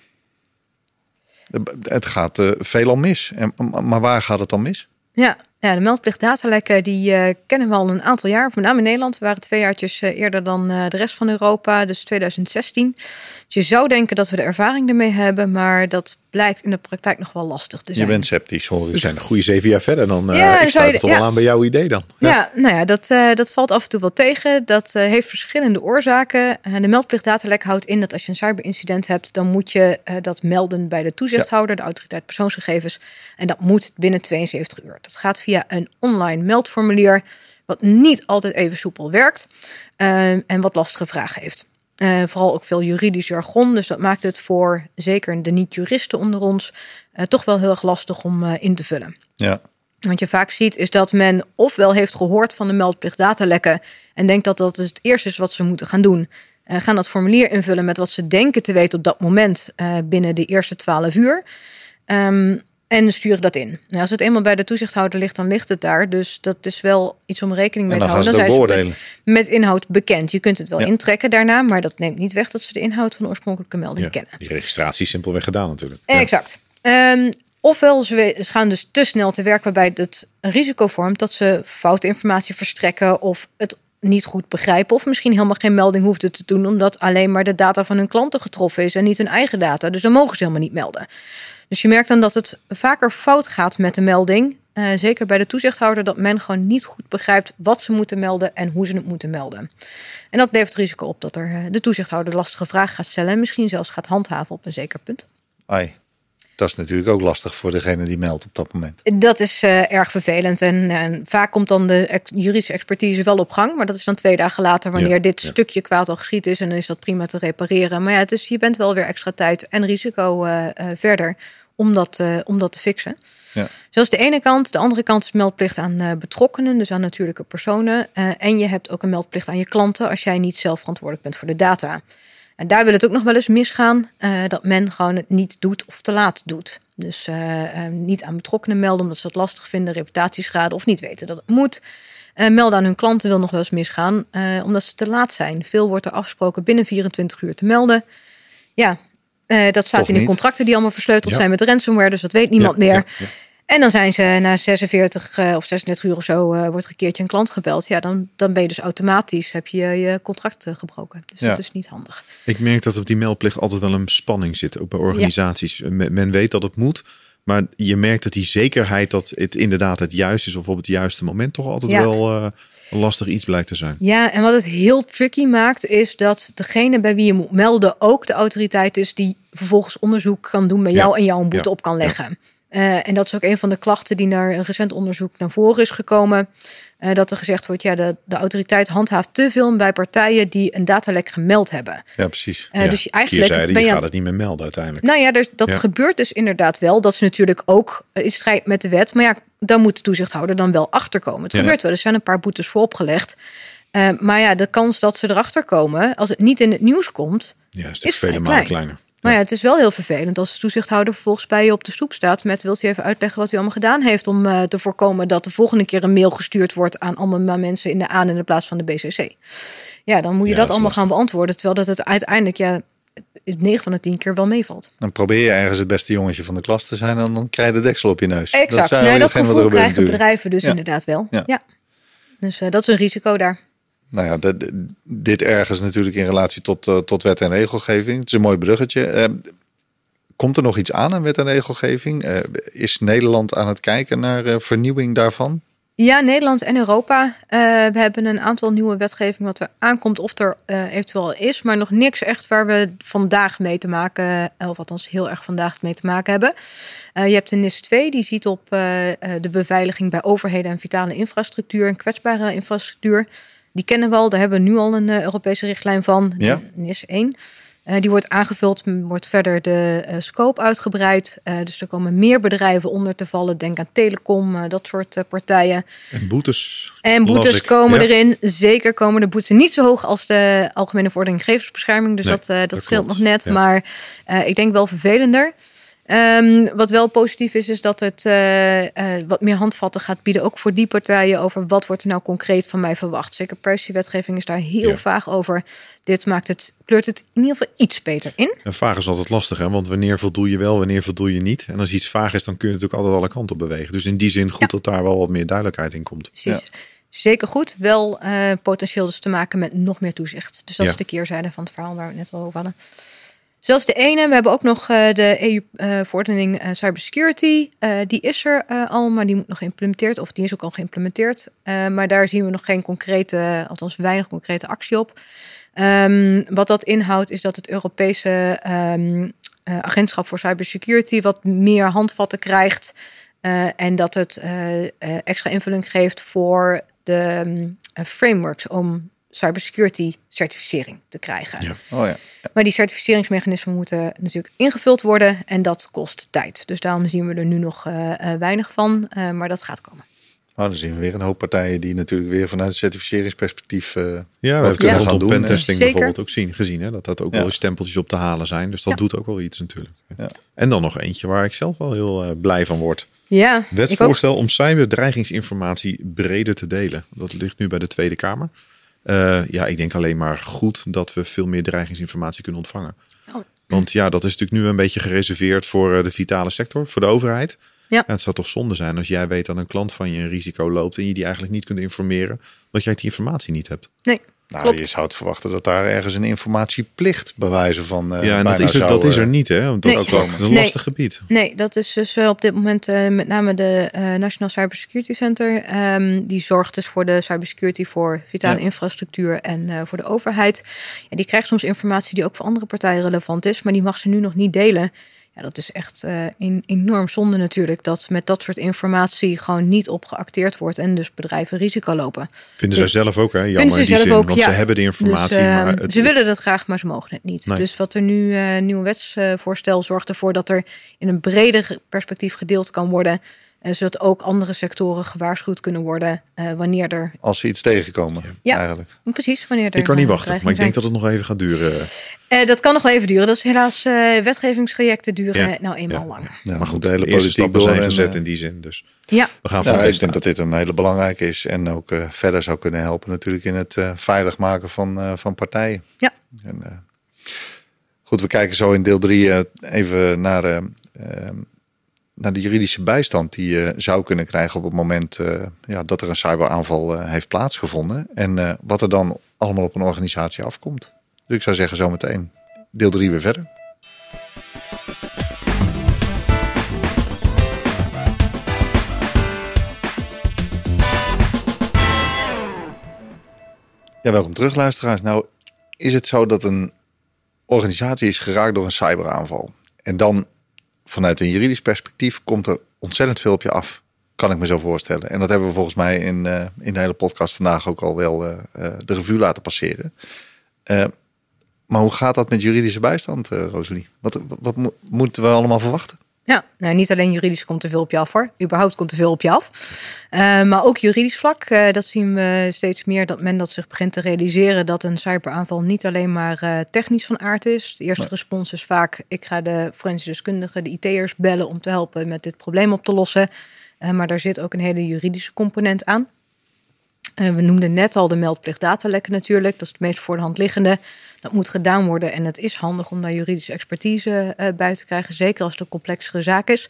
Het gaat uh, veelal mis. En, maar waar gaat het dan mis? Ja, ja de meldplicht datalekken die uh, kennen we al een aantal jaar. Met name in Nederland. We waren twee jaartjes uh, eerder dan de rest van Europa. Dus 2016. Dus je zou denken dat we de ervaring ermee hebben. Maar dat blijkt in de praktijk nog wel lastig te zijn. Je bent sceptisch, hoor. We zijn een goede zeven jaar verder. Dan uh, Ja, ik je- sta toch ja. wel aan bij jouw idee dan. Ja, nou ja, dat, eh, dat valt af en toe wel tegen. Dat eh, heeft verschillende oorzaken. Eh, de meldplicht datalek houdt in dat als je een cyberincident hebt, dan moet je eh, dat melden bij de toezichthouder, de autoriteit persoonsgegevens. En dat moet binnen 72 uur. Dat gaat via een online meldformulier, wat niet altijd even soepel werkt eh, en wat lastige vragen heeft. Eh, vooral ook veel juridisch jargon. Dus dat maakt het voor zeker de niet-juristen onder ons eh, toch wel heel erg lastig om eh, in te vullen. Ja. Wat je vaak ziet is dat men ofwel heeft gehoord van de meldplicht datalekken en denkt dat dat het eerste is wat ze moeten gaan doen. Gaan dat formulier invullen met wat ze denken te weten op dat moment binnen de eerste 12 uur. Um, en sturen dat in. Nou, als het eenmaal bij de toezichthouder ligt, dan ligt het daar. Dus dat is wel iets om rekening mee te dan gaan houden. ze ook zijn beoordelen. met, met inhoud bekend. Je kunt het wel Ja. intrekken daarna, maar dat neemt niet weg dat ze de inhoud van de oorspronkelijke melding Ja, kennen. Die registratie is simpelweg gedaan natuurlijk. Ja. Exact. Um, ofwel ze we- ze gaan dus te snel te werk, waarbij het een risico vormt dat ze foute informatie verstrekken of het niet goed begrijpen, of misschien helemaal geen melding hoefden te doen, omdat alleen maar de data van hun klanten getroffen is en niet hun eigen data. Dus dan mogen ze helemaal niet melden. Dus je merkt dan dat het vaker fout gaat met de melding. Uh, zeker bij de toezichthouder, dat men gewoon niet goed begrijpt wat ze moeten melden en hoe ze het moeten melden. En dat levert risico op dat er uh, de toezichthouder lastige vragen gaat stellen en misschien zelfs gaat handhaven op een zeker punt. Ai. Dat is natuurlijk ook lastig voor degene die meldt op dat moment. Dat is uh, erg vervelend. En, en, vaak komt dan de ex juridische expertise wel op gang. Maar dat is dan twee dagen later, wanneer Ja, dit ja. stukje kwaad al geschied is. En dan is dat prima te repareren. Maar ja, is, je bent wel weer extra tijd en risico uh, uh, verder om dat, uh, om dat te fixen. Ja. Dus dat is de ene kant. De andere kant is meldplicht aan uh, betrokkenen, dus aan natuurlijke personen. Uh, en je hebt ook een meldplicht aan je klanten als jij niet zelf verantwoordelijk bent voor de data. En daar wil het ook nog wel eens misgaan dat men gewoon het niet doet of te laat doet. Dus niet aan betrokkenen melden omdat ze het lastig vinden, reputatieschade of niet weten dat het moet. Uh, melden aan hun klanten wil nog wel eens misgaan, uh, omdat ze te laat zijn. Veel wordt er afgesproken binnen 24 uur te melden. Ja, uh, dat staat Toch in de niet. contracten die allemaal versleuteld Ja. zijn met ransomware, dus dat weet niemand Ja, meer. ja. En dan zijn ze na 46 uh, of 36 uur of zo, uh, wordt er een keertje een klant gebeld. Ja, dan, dan ben je dus automatisch, heb je je contract gebroken. Dus dat is niet handig. Ik merk dat op die meldplicht altijd wel een spanning zit, ook bij organisaties. Men, men weet dat het moet, maar je merkt dat die zekerheid dat het inderdaad het juiste is of op het juiste moment toch altijd Ja. wel eh, lastig iets blijkt te zijn. Ja, en wat het heel tricky maakt, is dat degene bij wie je moet melden ook de autoriteit is die vervolgens onderzoek kan doen bij Ja. jou en jou een boete Ja. op kan leggen. Uh, en dat is ook een van de klachten die naar een recent onderzoek naar voren is gekomen. Uh, dat er gezegd wordt, ja, de, de autoriteit handhaaft te veel bij partijen die een datalek gemeld hebben. Ja, precies. Uh, Ja, dus eigenlijk ben je je gaat het niet meer melden uiteindelijk. nou ja, dus dat Ja. gebeurt dus inderdaad wel. Dat is natuurlijk ook in strijd met de wet. Maar ja, dan moet de toezichthouder dan wel achterkomen. Het Ja. gebeurt wel. Er zijn een paar boetes voor opgelegd. Uh, maar ja, de kans dat ze erachter komen, als het niet in het nieuws komt, Ja, is is vele malen kleiner. Maar ja, het is wel heel vervelend als de toezichthouder vervolgens bij je op de stoep staat met wilt u even uitleggen wat u allemaal gedaan heeft om uh, te voorkomen dat de volgende keer een mail gestuurd wordt aan allemaal mensen in de aan in de plaats van de BCC. Ja, dan moet je Ja, dat allemaal gaan beantwoorden, terwijl dat het uiteindelijk ja 9 van de 10 keer wel meevalt. Dan probeer je ergens het beste jongetje van de klas te zijn en dan krijg je de deksel op je neus. Exact. is nee, dat gevoel krijgen natuurlijk. bedrijven dus Ja. inderdaad wel. Ja. Ja. Dus eh, dat is een risico daar. Nou ja, de- de- dit ergens natuurlijk in relatie tot, eh, tot wet en regelgeving. Het is een mooi bruggetje. Eh, komt er nog iets aan aan wet en regelgeving? Is Nederland aan het kijken naar vernieuwing daarvan? Ja, Nederland en Europa. eh, we hebben een aantal nieuwe wetgeving wat er aankomt of er eh, eventueel is, maar nog niks echt waar we vandaag mee te maken, eh, of althans heel erg vandaag mee te maken hebben. Je hebt de NIS 2, die ziet op de beveiliging bij overheden en vitale infrastructuur en kwetsbare infrastructuur. Die kennen we al, daar hebben we nu al een Europese richtlijn van, Ja. NIS 1. Eh, die wordt aangevuld, wordt verder de eh, scope uitgebreid. Eh, dus er komen meer bedrijven onder te vallen. Denk aan telecom, dat soort partijen. En boetes. En boetes komen Ja. erin. Zeker komen de boetes niet zo hoog als de Algemene Verordening Gegevensbescherming. Dus Nee, dat, dat, dat scheelt klopt. nog net. Ja. Maar ik denk wel vervelender. Ehm, wat wel positief is, is dat het eh, eh, wat meer handvatten gaat bieden. Ook voor die partijen over wat wordt er nou concreet van mij verwacht. Zeker privacywetgeving is daar heel Ja. vaag over. Dit maakt het, kleurt het in ieder geval iets beter in. En vaag is altijd lastig, hè? want wanneer voldoe je wel, wanneer voldoe je niet. En als iets vaag is, dan kun je natuurlijk altijd alle kanten op bewegen. Dus in die zin goed dat daar wel wat meer duidelijkheid in komt. Precies. Zeker goed. Wel eh, potentieel dus te maken met nog meer toezicht. Dus dat Ja. is de keerzijde van het verhaal waar we het net al over hadden. Zelfs de ene, we hebben ook nog eh, de EU-verordening eh, Cybersecurity. Eh, die is er al, maar die moet nog geïmplementeerd. Of die is ook al geïmplementeerd. Maar daar zien we nog geen concrete, althans weinig concrete actie op. Ehm, wat dat inhoudt is dat het Europese ehm, eh, agentschap voor cybersecurity wat meer handvatten krijgt. En dat het extra invulling geeft voor de mm, eh, frameworks om cybersecurity certificering te krijgen. Ja. Oh ja. Maar die certificeringsmechanismen moeten natuurlijk ingevuld worden en dat kost tijd. Dus daarom zien we er nu nog eh, eh, weinig van, eh, maar dat gaat komen. Nou, dan zien we weer een hoop partijen die natuurlijk weer vanuit een certificeringsperspectief eh, Ja, we wat hebben kunnen het gaan doen. pentesting Zeker. bijvoorbeeld ook zien, gezien. Hè? Dat dat ook Ja. wel eens stempeltjes op te halen zijn. Dus dat Ja. doet ook wel iets natuurlijk. Ja. En dan nog eentje waar ik zelf wel heel blij van word. Ja, ik ook. Wetsvoorstel om cyberdreigingsinformatie breder te delen. Dat ligt nu bij de Tweede Kamer. Eh, ja, ik denk alleen maar goed dat we veel meer dreigingsinformatie kunnen ontvangen. Oh. Want ja, dat is natuurlijk nu een beetje gereserveerd voor eh, de vitale sector, voor de overheid. Ja. het zou toch zonde zijn als jij weet dat een klant van je een risico loopt en je die eigenlijk niet kunt informeren, omdat jij die informatie niet hebt. Nee, Nou, klopt. je zou het verwachten dat daar ergens een informatieplicht bij wijze van. eh, ja, en dat is, er, zou, dat is er eh, niet, hè? Want Nee. dat is ook een Nee. lastig gebied. Nee, dat is dus op dit moment eh, met name de eh, National Cybersecurity Center. Ehm, die zorgt dus voor de cybersecurity voor vitale Ja. infrastructuur en eh, voor de overheid. Ja, die krijgt soms informatie die ook voor andere partijen relevant is, maar die mag ze nu nog niet delen. Ja, dat is echt eh, een enorm zonde natuurlijk, dat met dat soort informatie gewoon niet op geacteerd wordt en dus bedrijven risico lopen. Vinden zij zelf ook, hè? Jammer in die zin, ook, want ja. ze hebben de informatie, Dus, maar het, ze willen dat graag, maar ze mogen het niet. Nee. Dus wat er nu eh nieuw wetsvoorstel zorgt ervoor dat er in een breder perspectief gedeeld kan worden, zodat ook andere sectoren gewaarschuwd kunnen worden eh, wanneer er Als ze iets tegenkomen, Ja. eigenlijk. precies wanneer er ik kan niet eh, wachten, maar ik denk dat het nog even gaat duren. Eh, dat kan nog wel even duren. Dat is helaas eh, wetgevingstrajecten duren Ja. nou eenmaal Ja. lang. Ja, maar goed, de hele politiek stappen door. zijn gezet eh, in die zin. Dus Ja, we gaan ik denk dat dit een hele belangrijke is en ook eh, verder zou kunnen helpen natuurlijk in het eh, veilig maken van, eh, van partijen. Ja. En, eh, goed, we kijken zo in deel 3 even naar, eh, eh, naar de juridische bijstand die je zou kunnen krijgen op het moment eh, ja, dat er een cyberaanval eh, heeft plaatsgevonden. En eh, wat er dan allemaal op een organisatie afkomt. Dus ik zou zeggen zometeen deel 3 weer verder. Ja, welkom terug luisteraars. Nou, is het zo dat een organisatie is geraakt door een cyberaanval. En dan vanuit een juridisch perspectief komt er ontzettend veel op je af. Kan ik me zo voorstellen. En dat hebben we volgens mij in, eh, in de hele podcast vandaag ook al wel eh, eh, de revue laten passeren. Maar hoe gaat dat met juridische bijstand, Rosalie? Wat, wat mo- moeten we allemaal verwachten? Ja, nou, niet alleen juridisch komt er veel op je af hoor. Überhaupt komt er veel op je af. Uh, maar ook juridisch vlak, uh, dat zien we steeds meer dat men dat zich begint te realiseren dat een cyberaanval niet alleen maar uh, technisch van aard is. De eerste nee. respons is vaak: ik ga de forensische deskundigen, de IT'ers bellen om te helpen met dit probleem op te lossen. maar daar zit ook een hele juridische component aan. We noemden net al de meldplicht datalekken natuurlijk. Dat is het meest voor de hand liggende. Dat moet gedaan worden en het is handig om daar juridische expertise uh, bij te krijgen, zeker als het een complexere zaak is.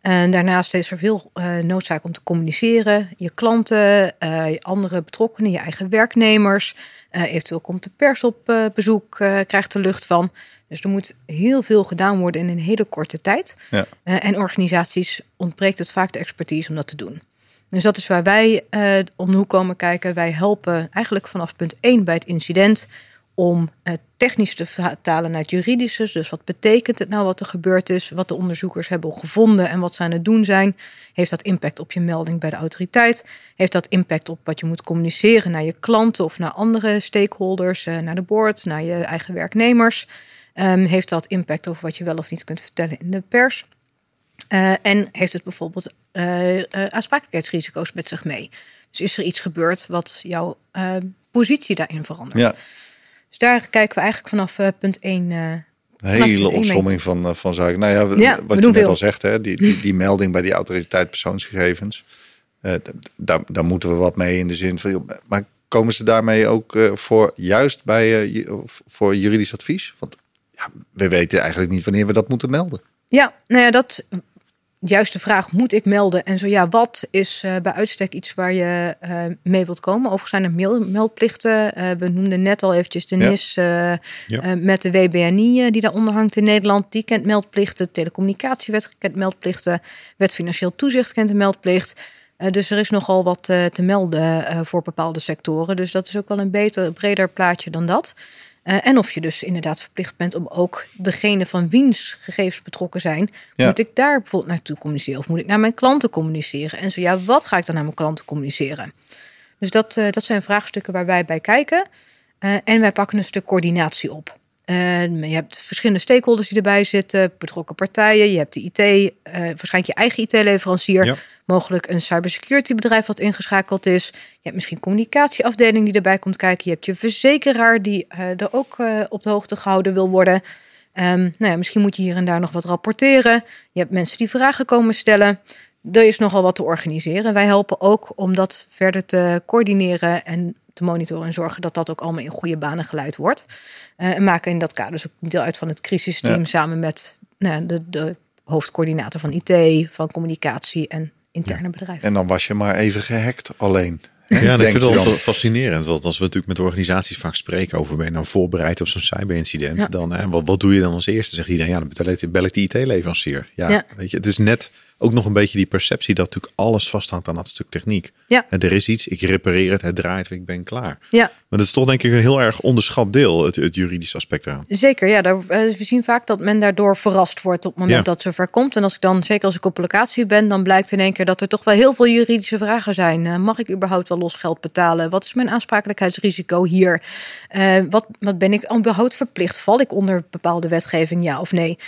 En daarnaast is er veel uh, noodzaak om te communiceren. Je klanten, je andere betrokkenen, je eigen werknemers. eventueel komt de pers op bezoek, krijgt er lucht van. Dus er moet heel veel gedaan worden in een hele korte tijd. Ja. en organisaties ontbreekt het vaak de expertise om dat te doen. Dus dat is waar wij om de komen kijken. Wij helpen eigenlijk vanaf punt 1 bij het incident om het technisch te vertalen naar het juridische. Dus wat betekent het nou wat er gebeurd is, wat de onderzoekers hebben gevonden en wat ze aan het doen zijn. Heeft dat impact op je melding bij de autoriteit? Heeft dat impact op wat je moet communiceren naar je klanten of naar andere stakeholders, eh, naar de board, naar je eigen werknemers? Um, heeft dat impact over wat je wel of niet kunt vertellen in de pers? Uh, en heeft het bijvoorbeeld uh, aansprakelijkheidsrisico's met zich mee? Dus is er iets gebeurd wat jouw positie daarin verandert? Ja. Dus daar kijken we eigenlijk vanaf punt 1. Uh, Hele opsomming van, van zaken. Nou ja, ja wat je net veel. al zegt, hè, die, die, die, melding bij die autoriteit persoonsgegevens. daar, daar moeten we wat mee in de zin van. Maar komen ze daarmee ook voor juist bij voor juridisch advies? Want ja, we weten eigenlijk niet wanneer we dat moeten melden. Ja, nou ja, dat juist de vraag, moet ik melden? En zo ja, wat is uh, bij uitstek iets waar je uh, mee wilt komen? Overigens zijn er meldplichten. Uh, we noemden net al eventjes de NIS ja. met de WBNI die daaronder hangt in Nederland. Die kent meldplichten. Telecommunicatiewet kent meldplichten. Wet Financieel Toezicht kent de meldplicht. dus er is nogal wat te melden voor bepaalde sectoren. Dus dat is ook wel een beter, breder plaatje dan dat. Uh, en of je dus inderdaad verplicht bent om ook degene van wiens gegevens betrokken zijn. Ja. Moet ik daar bijvoorbeeld naartoe communiceren? Of moet ik naar mijn klanten communiceren? En zo ja, wat ga ik dan naar mijn klanten communiceren? Dus dat, uh, dat zijn vraagstukken waar wij bij kijken. Uh, en wij pakken een stuk coördinatie op. je hebt verschillende stakeholders die erbij zitten, betrokken partijen. Je hebt de IT, waarschijnlijk je eigen IT-leverancier. Ja mogelijk een cybersecurity bedrijf wat ingeschakeld is. Je hebt misschien communicatieafdeling die erbij komt kijken. Je hebt je verzekeraar die uh, er ook uh, op de hoogte gehouden wil worden. Um, nou ja, misschien moet je hier en daar nog wat rapporteren. Je hebt mensen die vragen komen stellen. Er is nogal wat te organiseren. Wij helpen ook om dat verder te coördineren en te monitoren en zorgen dat dat ook allemaal in goede banen geleid wordt. Uh, en maken in dat kader dus ook deel uit van het crisisteam ja. samen met nou, de, de hoofdcoördinator van IT, van communicatie en interne bedrijf. En dan was je maar even gehackt alleen. Ja, ik vind het wel fascinerend. Want als we natuurlijk met organisaties vaak spreken over ben je nou voorbereid op zo'n cyberincident, ja. dan hè, wat, wat doe je dan als eerste? Zegt iedereen, ja, dan bel ik de IT-leverancier. Ja, ja, weet je, het is net ook nog een beetje die perceptie dat natuurlijk alles vasthangt aan dat stuk techniek. Ja. En er is iets, ik repareer het, het draait, ik ben klaar. Ja. Maar dat is toch denk ik een heel erg onderschat deel, het, het juridische aspect eraan. Zeker, ja. Daar, we zien vaak dat men daardoor verrast wordt op het moment ja. dat ze ver komt. En als ik dan, zeker als ik op locatie ben, dan blijkt in één keer dat er toch wel heel veel juridische vragen zijn. Uh, mag ik überhaupt wel los geld betalen? Wat is mijn aansprakelijkheidsrisico hier? Uh, wat, wat ben ik überhaupt verplicht? Val ik onder bepaalde wetgeving, ja of nee?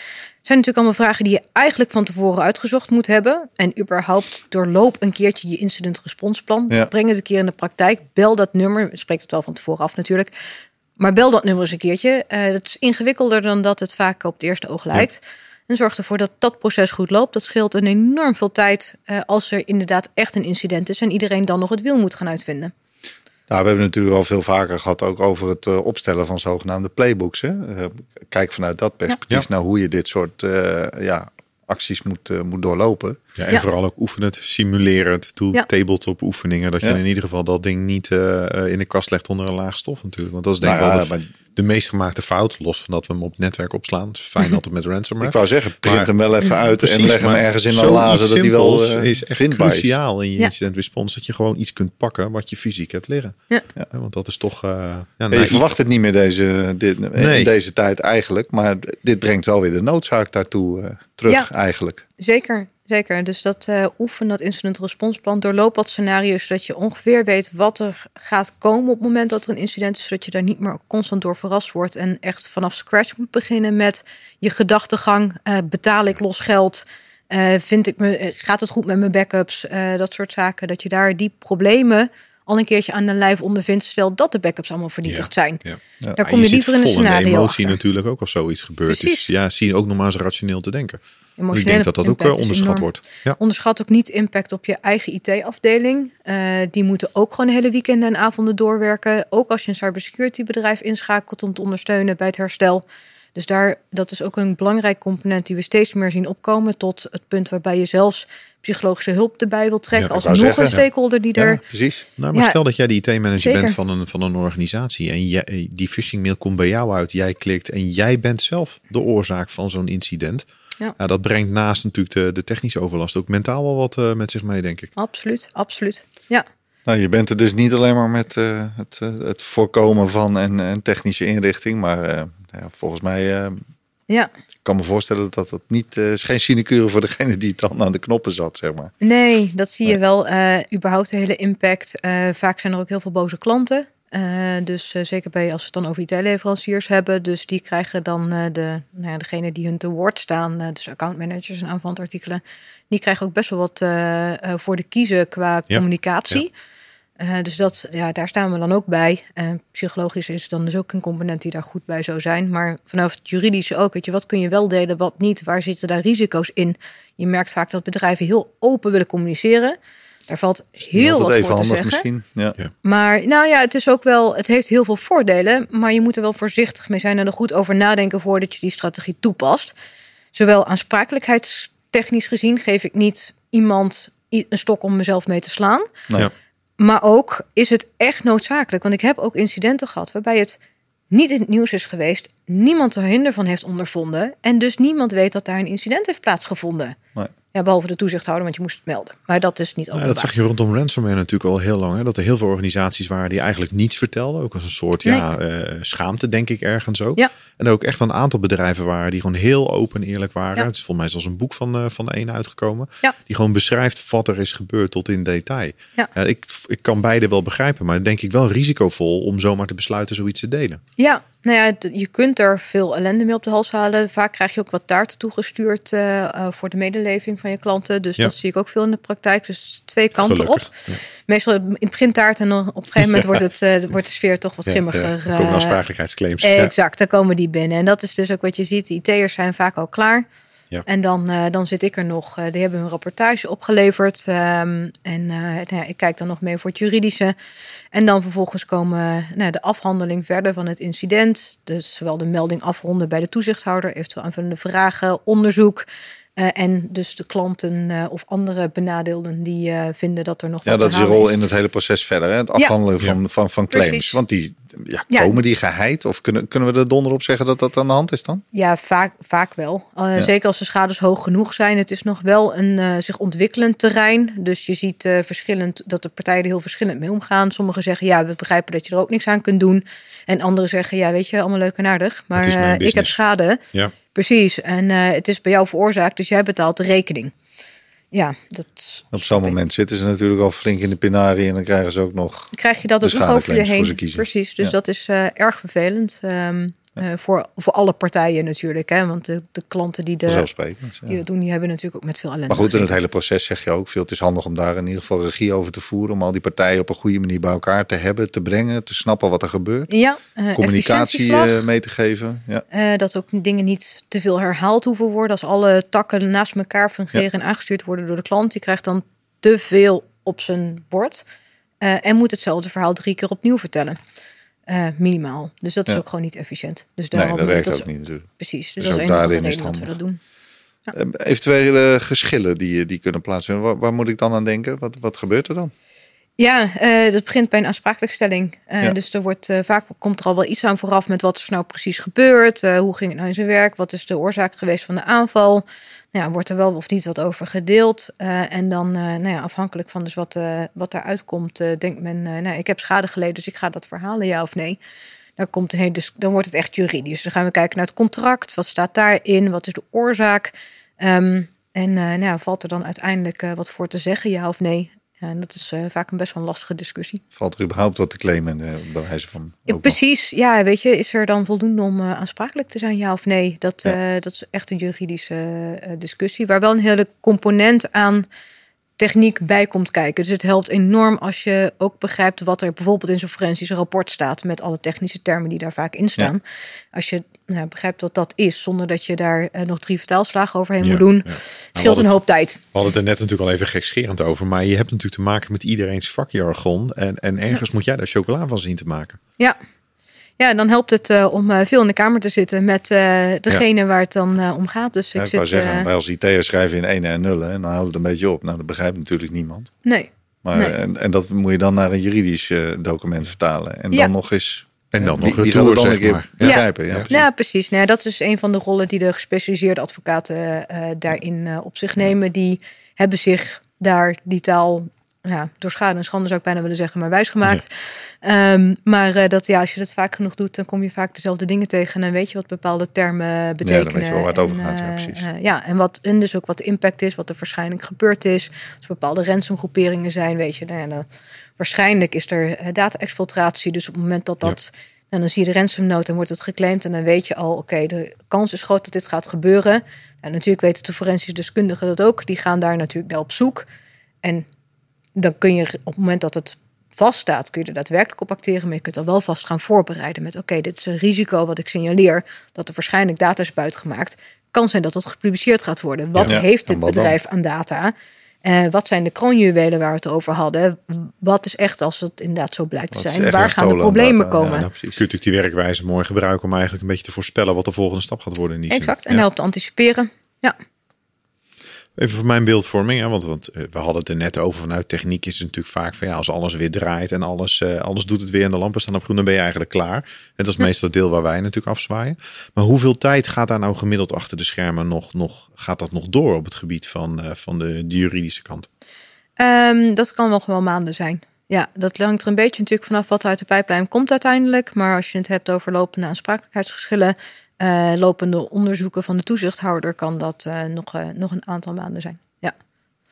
zijn natuurlijk allemaal vragen die je eigenlijk van tevoren uitgezocht moet hebben. En überhaupt doorloop een keertje je incident responsplan. Ja. Breng het een keer in de praktijk. Bel dat nummer. Spreekt het wel van tevoren af natuurlijk. Maar bel dat nummer eens een keertje. Uh, dat is ingewikkelder dan dat het vaak op het eerste oog lijkt. Ja. En zorg ervoor dat dat proces goed loopt. Dat scheelt een enorm veel tijd uh, als er inderdaad echt een incident is en iedereen dan nog het wiel moet gaan uitvinden. Nou, we hebben natuurlijk al veel vaker gehad ook over het uh, opstellen van zogenaamde playbooks. Hè? Uh, kijk vanuit dat perspectief ja. naar hoe je dit soort uh, ja, acties moet, moet doorlopen. Ja, en ja. vooral ook oefen het, simuleren het. Doe ja. tabletop oefeningen. Dat je in ieder geval dat ding niet in de kast legt onder een laag stof natuurlijk. Want dat is denk ik nou, wel de, maar... de, meest gemaakte fout. Los van dat we hem op het netwerk opslaan. Het is fijn altijd met ransomware. Ik wou zeggen, print maar, hem wel even uit precies, en leg hem ergens in een lazen. Dat hij wel is echt cruciaal in je incident response. Dat je gewoon iets kunt pakken wat je fysiek hebt liggen. Ja. want dat is toch... Uh, ja, je verwacht het niet meer deze, dit, nee. in deze tijd eigenlijk. Maar dit brengt wel weer de noodzaak daartoe uh, terug eigenlijk. Zeker. Zeker. Dus dat uh, oefen, dat incident response plan, doorloop wat scenario's, zodat je ongeveer weet wat er gaat komen op het moment dat er een incident is, zodat je daar niet meer constant door verrast wordt en echt vanaf scratch moet beginnen met je gedachtegang. Uh, betaal ik los geld? Uh, vind ik me, gaat het goed met mijn backups? dat soort zaken. Dat je daar die problemen al een keertje aan de lijf ondervindt. Stel dat de backups allemaal vernietigd zijn. Ja. Ja. Daar kom je, je liever in een scenario de emotie achter. natuurlijk ook als zoiets gebeurt. Dus ja, zie je ook nog maar eens rationeel te denken. Ik denk dat dat ook uh, onderschat wordt. Ja. Onderschat ook niet impact op je eigen IT-afdeling. Uh, die moeten ook gewoon hele weekenden en avonden doorwerken. Ook als je een cybersecurity bedrijf inschakelt om te ondersteunen bij het herstel. Dus daar, dat is ook een belangrijk component die we steeds meer zien opkomen. Tot het punt waarbij je zelfs psychologische hulp erbij wil trekken. als nog zeggen, een stakeholder die er. precies. Nou, maar stel dat jij de IT-manager bent van een, van een organisatie. En jij, die phishing mail komt bij jou uit. Jij klikt en jij bent zelf de oorzaak van zo'n incident. Ja. ja. dat brengt naast natuurlijk de, de technische overlast ook mentaal wel wat uh, met zich mee, denk ik. Absoluut, absoluut. Ja. Nou, je bent er dus niet alleen maar met uh, het, uh, het voorkomen van en, en technische inrichting, maar ja, volgens mij. ja. Ik kan me voorstellen dat dat niet is geen sinecure voor degene die dan aan de knoppen zat, zeg maar. Nee, dat zie je wel. überhaupt de hele impact. vaak zijn er ook heel veel boze klanten. Uh, dus uh, zeker bij als we het dan over IT-leveranciers hebben. Dus die krijgen dan uh, de, nou ja, degene die hun te woord staan, dus accountmanagers en aanvantartikelen, die krijgen ook best wel wat voor de kiezen qua communicatie. Ja. Dus dat, ja, daar staan we dan ook bij. psychologisch is dan dus ook een component die daar goed bij zou zijn. Maar vanaf het juridische ook, weet je, wat kun je wel delen, wat niet? Waar zitten daar risico's in? Je merkt vaak dat bedrijven heel open willen communiceren. Daar valt heel wat voor te zeggen. Misschien. Ja. Maar nou ja, het is ook wel, het heeft heel veel voordelen, maar je moet er wel voorzichtig mee zijn en er goed over nadenken voordat je die strategie toepast. Zowel aansprakelijkheidstechnisch gezien geef ik niet iemand een stok om mezelf mee te slaan. Ja. Maar ook is het echt noodzakelijk. Want ik heb ook incidenten gehad waarbij het niet in het nieuws is geweest, niemand er hinder van heeft ondervonden en dus niemand weet dat daar een incident heeft plaatsgevonden. Ja, behalve de toezichthouder, want je moest het melden. Maar dat is niet openbaar. Ja, dat zag je rondom ransomware natuurlijk al heel lang. Hè? Dat er heel veel organisaties waren die eigenlijk niets vertelden. Ook als een soort ja, uh, schaamte, denk ik, ergens ook. Ja. En ook echt een aantal bedrijven waren die gewoon heel open en eerlijk waren. Het is volgens mij zelfs een boek van, uh, van de ene uitgekomen. Ja. Die gewoon beschrijft wat er is gebeurd tot in detail. Ja. ik, ik kan beide wel begrijpen, maar denk ik wel risicovol om zomaar te besluiten zoiets te delen. Ja, nou ja, je kunt er veel ellende mee op de hals halen. Vaak krijg je ook wat taarten toegestuurd uh, voor de medeleving van je klanten. Dus dat zie ik ook veel in de praktijk. Dus twee kanten op. Meestal in het begin taart en op een gegeven moment wordt, het, uh, wordt de sfeer toch wat grimmiger. Ja, aansprakelijkheidsclaims. Exact, dan komen die binnen. En dat is dus ook wat je ziet. De IT'ers zijn vaak al klaar. Ja. En dan, uh, dan zit ik er nog. Uh, die hebben hun rapportage opgeleverd. Um, en nou ja, ik kijk dan nog mee voor het juridische. En dan vervolgens komen nou, de afhandeling verder van het incident. Dus zowel de melding afronden bij de toezichthouder, eventueel aanvullende vragen, onderzoek. Uh, en dus de klanten uh, of andere benadeelden die uh, vinden dat er nog. Ja, dat is je rol in het hele proces verder. Hè? Het afhandelen ja. van, van, van claims. Precies. Want die ja, komen die geheid? Of kunnen, kunnen we er donder op zeggen dat dat aan de hand is dan? Ja, vaak, vaak wel. Zeker als de schades hoog genoeg zijn. Het is nog wel een zich ontwikkelend terrein. Dus je ziet verschillend dat de partijen er heel verschillend mee omgaan. Sommigen zeggen ja, we begrijpen dat je er ook niks aan kunt doen. En anderen zeggen ja, weet je, allemaal leuk en aardig. Maar ik heb schade. Ja. Precies, en het is bij jou veroorzaakt, dus jij betaalt de rekening. Ja, dat. Op zo'n moment zitten ze natuurlijk al flink in de pinarie en dan krijgen ze ook nog. Krijg je dat ook nog over je heen? Precies, dus ja. dat is uh, erg vervelend. Um, uh, voor, voor alle partijen natuurlijk. Hè? Want de, de klanten die, de, die dat doen, die hebben natuurlijk ook met veel ellende. Maar goed, in het hele proces zeg je ook veel. Het is handig om daar in ieder geval regie over te voeren. Om al die partijen op een goede manier bij elkaar te hebben, te brengen, te snappen wat er gebeurt. Ja, uh, communicatie uh, mee te geven. Ja. dat ook dingen niet te veel herhaald hoeven worden. Als alle takken naast elkaar fungeren en aangestuurd worden door de klant, die krijgt dan te veel op zijn bord. en moet hetzelfde verhaal drie keer opnieuw vertellen. Uh, minimaal. Dus dat is ook gewoon niet efficiënt. Dus nee, dat werkt ook niet natuurlijk. Precies, dus, dus dat is de redenen dat we dat doen. Ja. Uh, eventuele geschillen die, die kunnen plaatsvinden, waar, waar, moet ik dan aan denken? Wat, wat gebeurt er dan? Ja, uh, dat begint bij een aansprakelijkstelling. Uh, ja. Dus er wordt uh, vaak komt er al wel iets aan vooraf met wat er nou precies gebeurt. hoe ging het nou in zijn werk? Wat is de oorzaak geweest van de aanval? Nou ja, wordt er wel of niet wat over gedeeld? en dan, nou ja, afhankelijk van dus wat, wat daaruit komt, denkt men, nou, ik heb schade geleden, dus ik ga dat verhalen, ja of nee. Dan, komt een hele, dus dan wordt het echt juridisch. Dan gaan we kijken naar het contract. Wat staat daarin? Wat is de oorzaak? Um, En nou ja, valt er dan uiteindelijk wat voor te zeggen, ja of nee? Ja, en dat is vaak een best wel lastige discussie. Valt er überhaupt wat te claimen uh, bij wijze van. Ja, precies, ja, weet je, is er dan voldoende om aansprakelijk te zijn, ja of nee? Dat, dat is echt een juridische discussie, waar wel een hele component aan techniek bij komt kijken. Dus het helpt enorm als je ook begrijpt wat er bijvoorbeeld in zo'n forensisch rapport staat met alle technische termen die daar vaak in staan. Als je nou, begrijpt wat dat is, zonder dat je daar uh, nog drie vertaalslagen overheen moet doen, ja. scheelt nou, een hoop tijd. We hadden het er net natuurlijk al even gekscherend over, maar je hebt natuurlijk te maken met iedereen's vakjargon en, en ergens moet jij daar chocola van zien te maken. Ja, ja, dan helpt het uh, om uh, veel in de kamer te zitten met uh, degene ja. waar het dan om gaat. Dus ja, ik, ik zou zit, zeggen, wij als IT'er schrijven in ene en nullen en dan houdt het een beetje op. Nou, dat begrijpt natuurlijk niemand. Nee. Maar, nee. En, en dat moet je dan naar een juridisch document vertalen. En dan nog eens en dan nog die, die retour, dan zeg een keer maar. begrijpen. Ja, Ja, precies. precies. Nou, ja, dat is een van de rollen die de gespecialiseerde advocaten uh, daarin uh, op zich nemen. Die hebben zich daar die taal ja, door schade en schande zou ik bijna willen zeggen, maar wijsgemaakt. Ja. Um, maar uh, dat ja, als je dat vaak genoeg doet, dan kom je vaak dezelfde dingen tegen en dan weet je wat bepaalde termen betekenen. Ja, dan weet je wel waar het over gaat. Ja, precies. Uh, ja, en, wat, en dus ook wat de impact is, wat er waarschijnlijk gebeurd is. Als bepaalde ransomgroeperingen zijn, weet je, nou ja, dan, waarschijnlijk is er data-exfiltratie. Dus op het moment dat dat... Ja. En dan zie je de ransomnote en wordt het geclaimd. En dan weet je al, oké, okay, de kans is groot dat dit gaat gebeuren. En natuurlijk weten de forensische deskundigen dat ook. Die gaan daar natuurlijk naar op zoek. En dan kun je op het moment dat het vaststaat, kun je er daadwerkelijk op acteren. Maar je kunt al wel vast gaan voorbereiden met: oké, okay, dit is een risico wat ik signaleer dat er waarschijnlijk data is buitgemaakt. Kan zijn dat dat gepubliceerd gaat worden. Wat Ja, heeft dit dan? bedrijf aan data? Uh, wat zijn de kroonjuwelen waar we het over hadden? Wat is echt, als het inderdaad zo blijkt te zijn, waar gaan de problemen data? komen? Ja, nou, Je natuurlijk die werkwijze mooi gebruiken om eigenlijk een beetje te voorspellen wat de volgende stap gaat worden in die exact, zin. en Ja. helpt te anticiperen. Ja, Even voor mijn beeldvorming, hè, want, want eh, we hadden het er net over vanuit techniek is het natuurlijk vaak van ja, als alles weer draait en alles, eh, alles doet het weer en de lampen staan op groen, dan ben je eigenlijk klaar. En dat is meestal het deel waar wij natuurlijk afzwaaien. Maar hoeveel tijd gaat daar nou gemiddeld achter de schermen nog, nog gaat dat nog door op het gebied van, eh, van de, de juridische kant? Um, dat kan nog wel maanden zijn. Ja, dat hangt er een beetje natuurlijk vanaf wat er uit de pijplijn komt uiteindelijk. Maar als je het hebt over lopende aansprakelijkheidsgeschillen, lopende onderzoeken van de toezichthouder, kan dat uh, nog, uh, nog een aantal maanden zijn.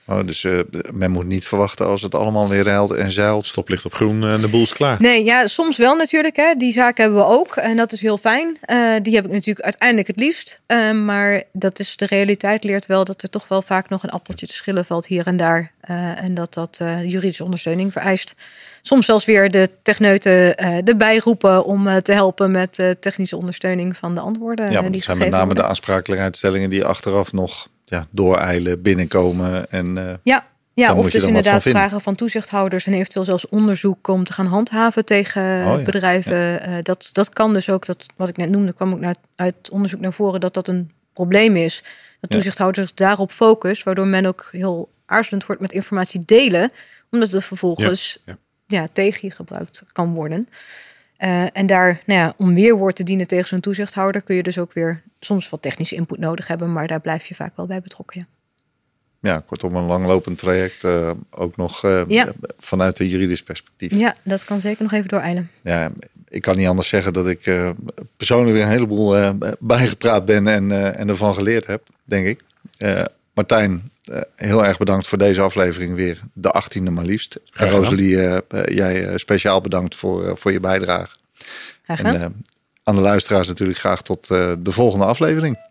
Ja. Oh, dus uh, men moet niet verwachten als het allemaal weer ruilt en zeilt. Stoplicht op groen en de boel is klaar. Nee, ja, soms wel natuurlijk. Hè. Die zaken hebben we ook en dat is heel fijn. Uh, die heb ik natuurlijk uiteindelijk het liefst. Uh, maar dat is de realiteit leert wel dat er toch wel vaak nog een appeltje te schillen valt hier en daar. Uh, en dat dat juridische ondersteuning vereist. Soms zelfs weer de techneuten erbij roepen om te helpen met technische ondersteuning van de antwoorden. Ja, maar die dat zijn met name worden. de aansprakelijkheidsstellingen die achteraf nog ja, dooreilen, binnenkomen. En, uh, ja. Ja, of dus er inderdaad van vragen van toezichthouders en eventueel zelfs onderzoek om te gaan handhaven tegen Oh ja, bedrijven. Ja. Uh, dat, dat kan dus ook, dat, wat ik net noemde, kwam ook uit, uit onderzoek naar voren dat dat een probleem is. Dat toezichthouders daarop focus, waardoor men ook heel aarzelend wordt met informatie delen, omdat het vervolgens. Ja. tegen je gebruikt kan worden. Uh, en daar, nou ja, om weerwoord te dienen tegen zo'n toezichthouder, kun je dus ook weer soms wat technische input nodig hebben, maar daar blijf je vaak wel bij betrokken. Ja ja, kortom een langlopend traject, uh, ook nog uh, ja. vanuit een juridisch perspectief. Ja, dat kan zeker nog even dooreilen. Ja, ik kan niet anders zeggen dat ik persoonlijk weer een heleboel bijgepraat ben en, en ervan geleerd heb, denk ik. Martijn, heel erg bedankt voor deze aflevering weer, de 18e maar liefst. En Rosalie, jij speciaal bedankt voor, voor je bijdrage. En, aan de luisteraars natuurlijk graag tot de volgende aflevering.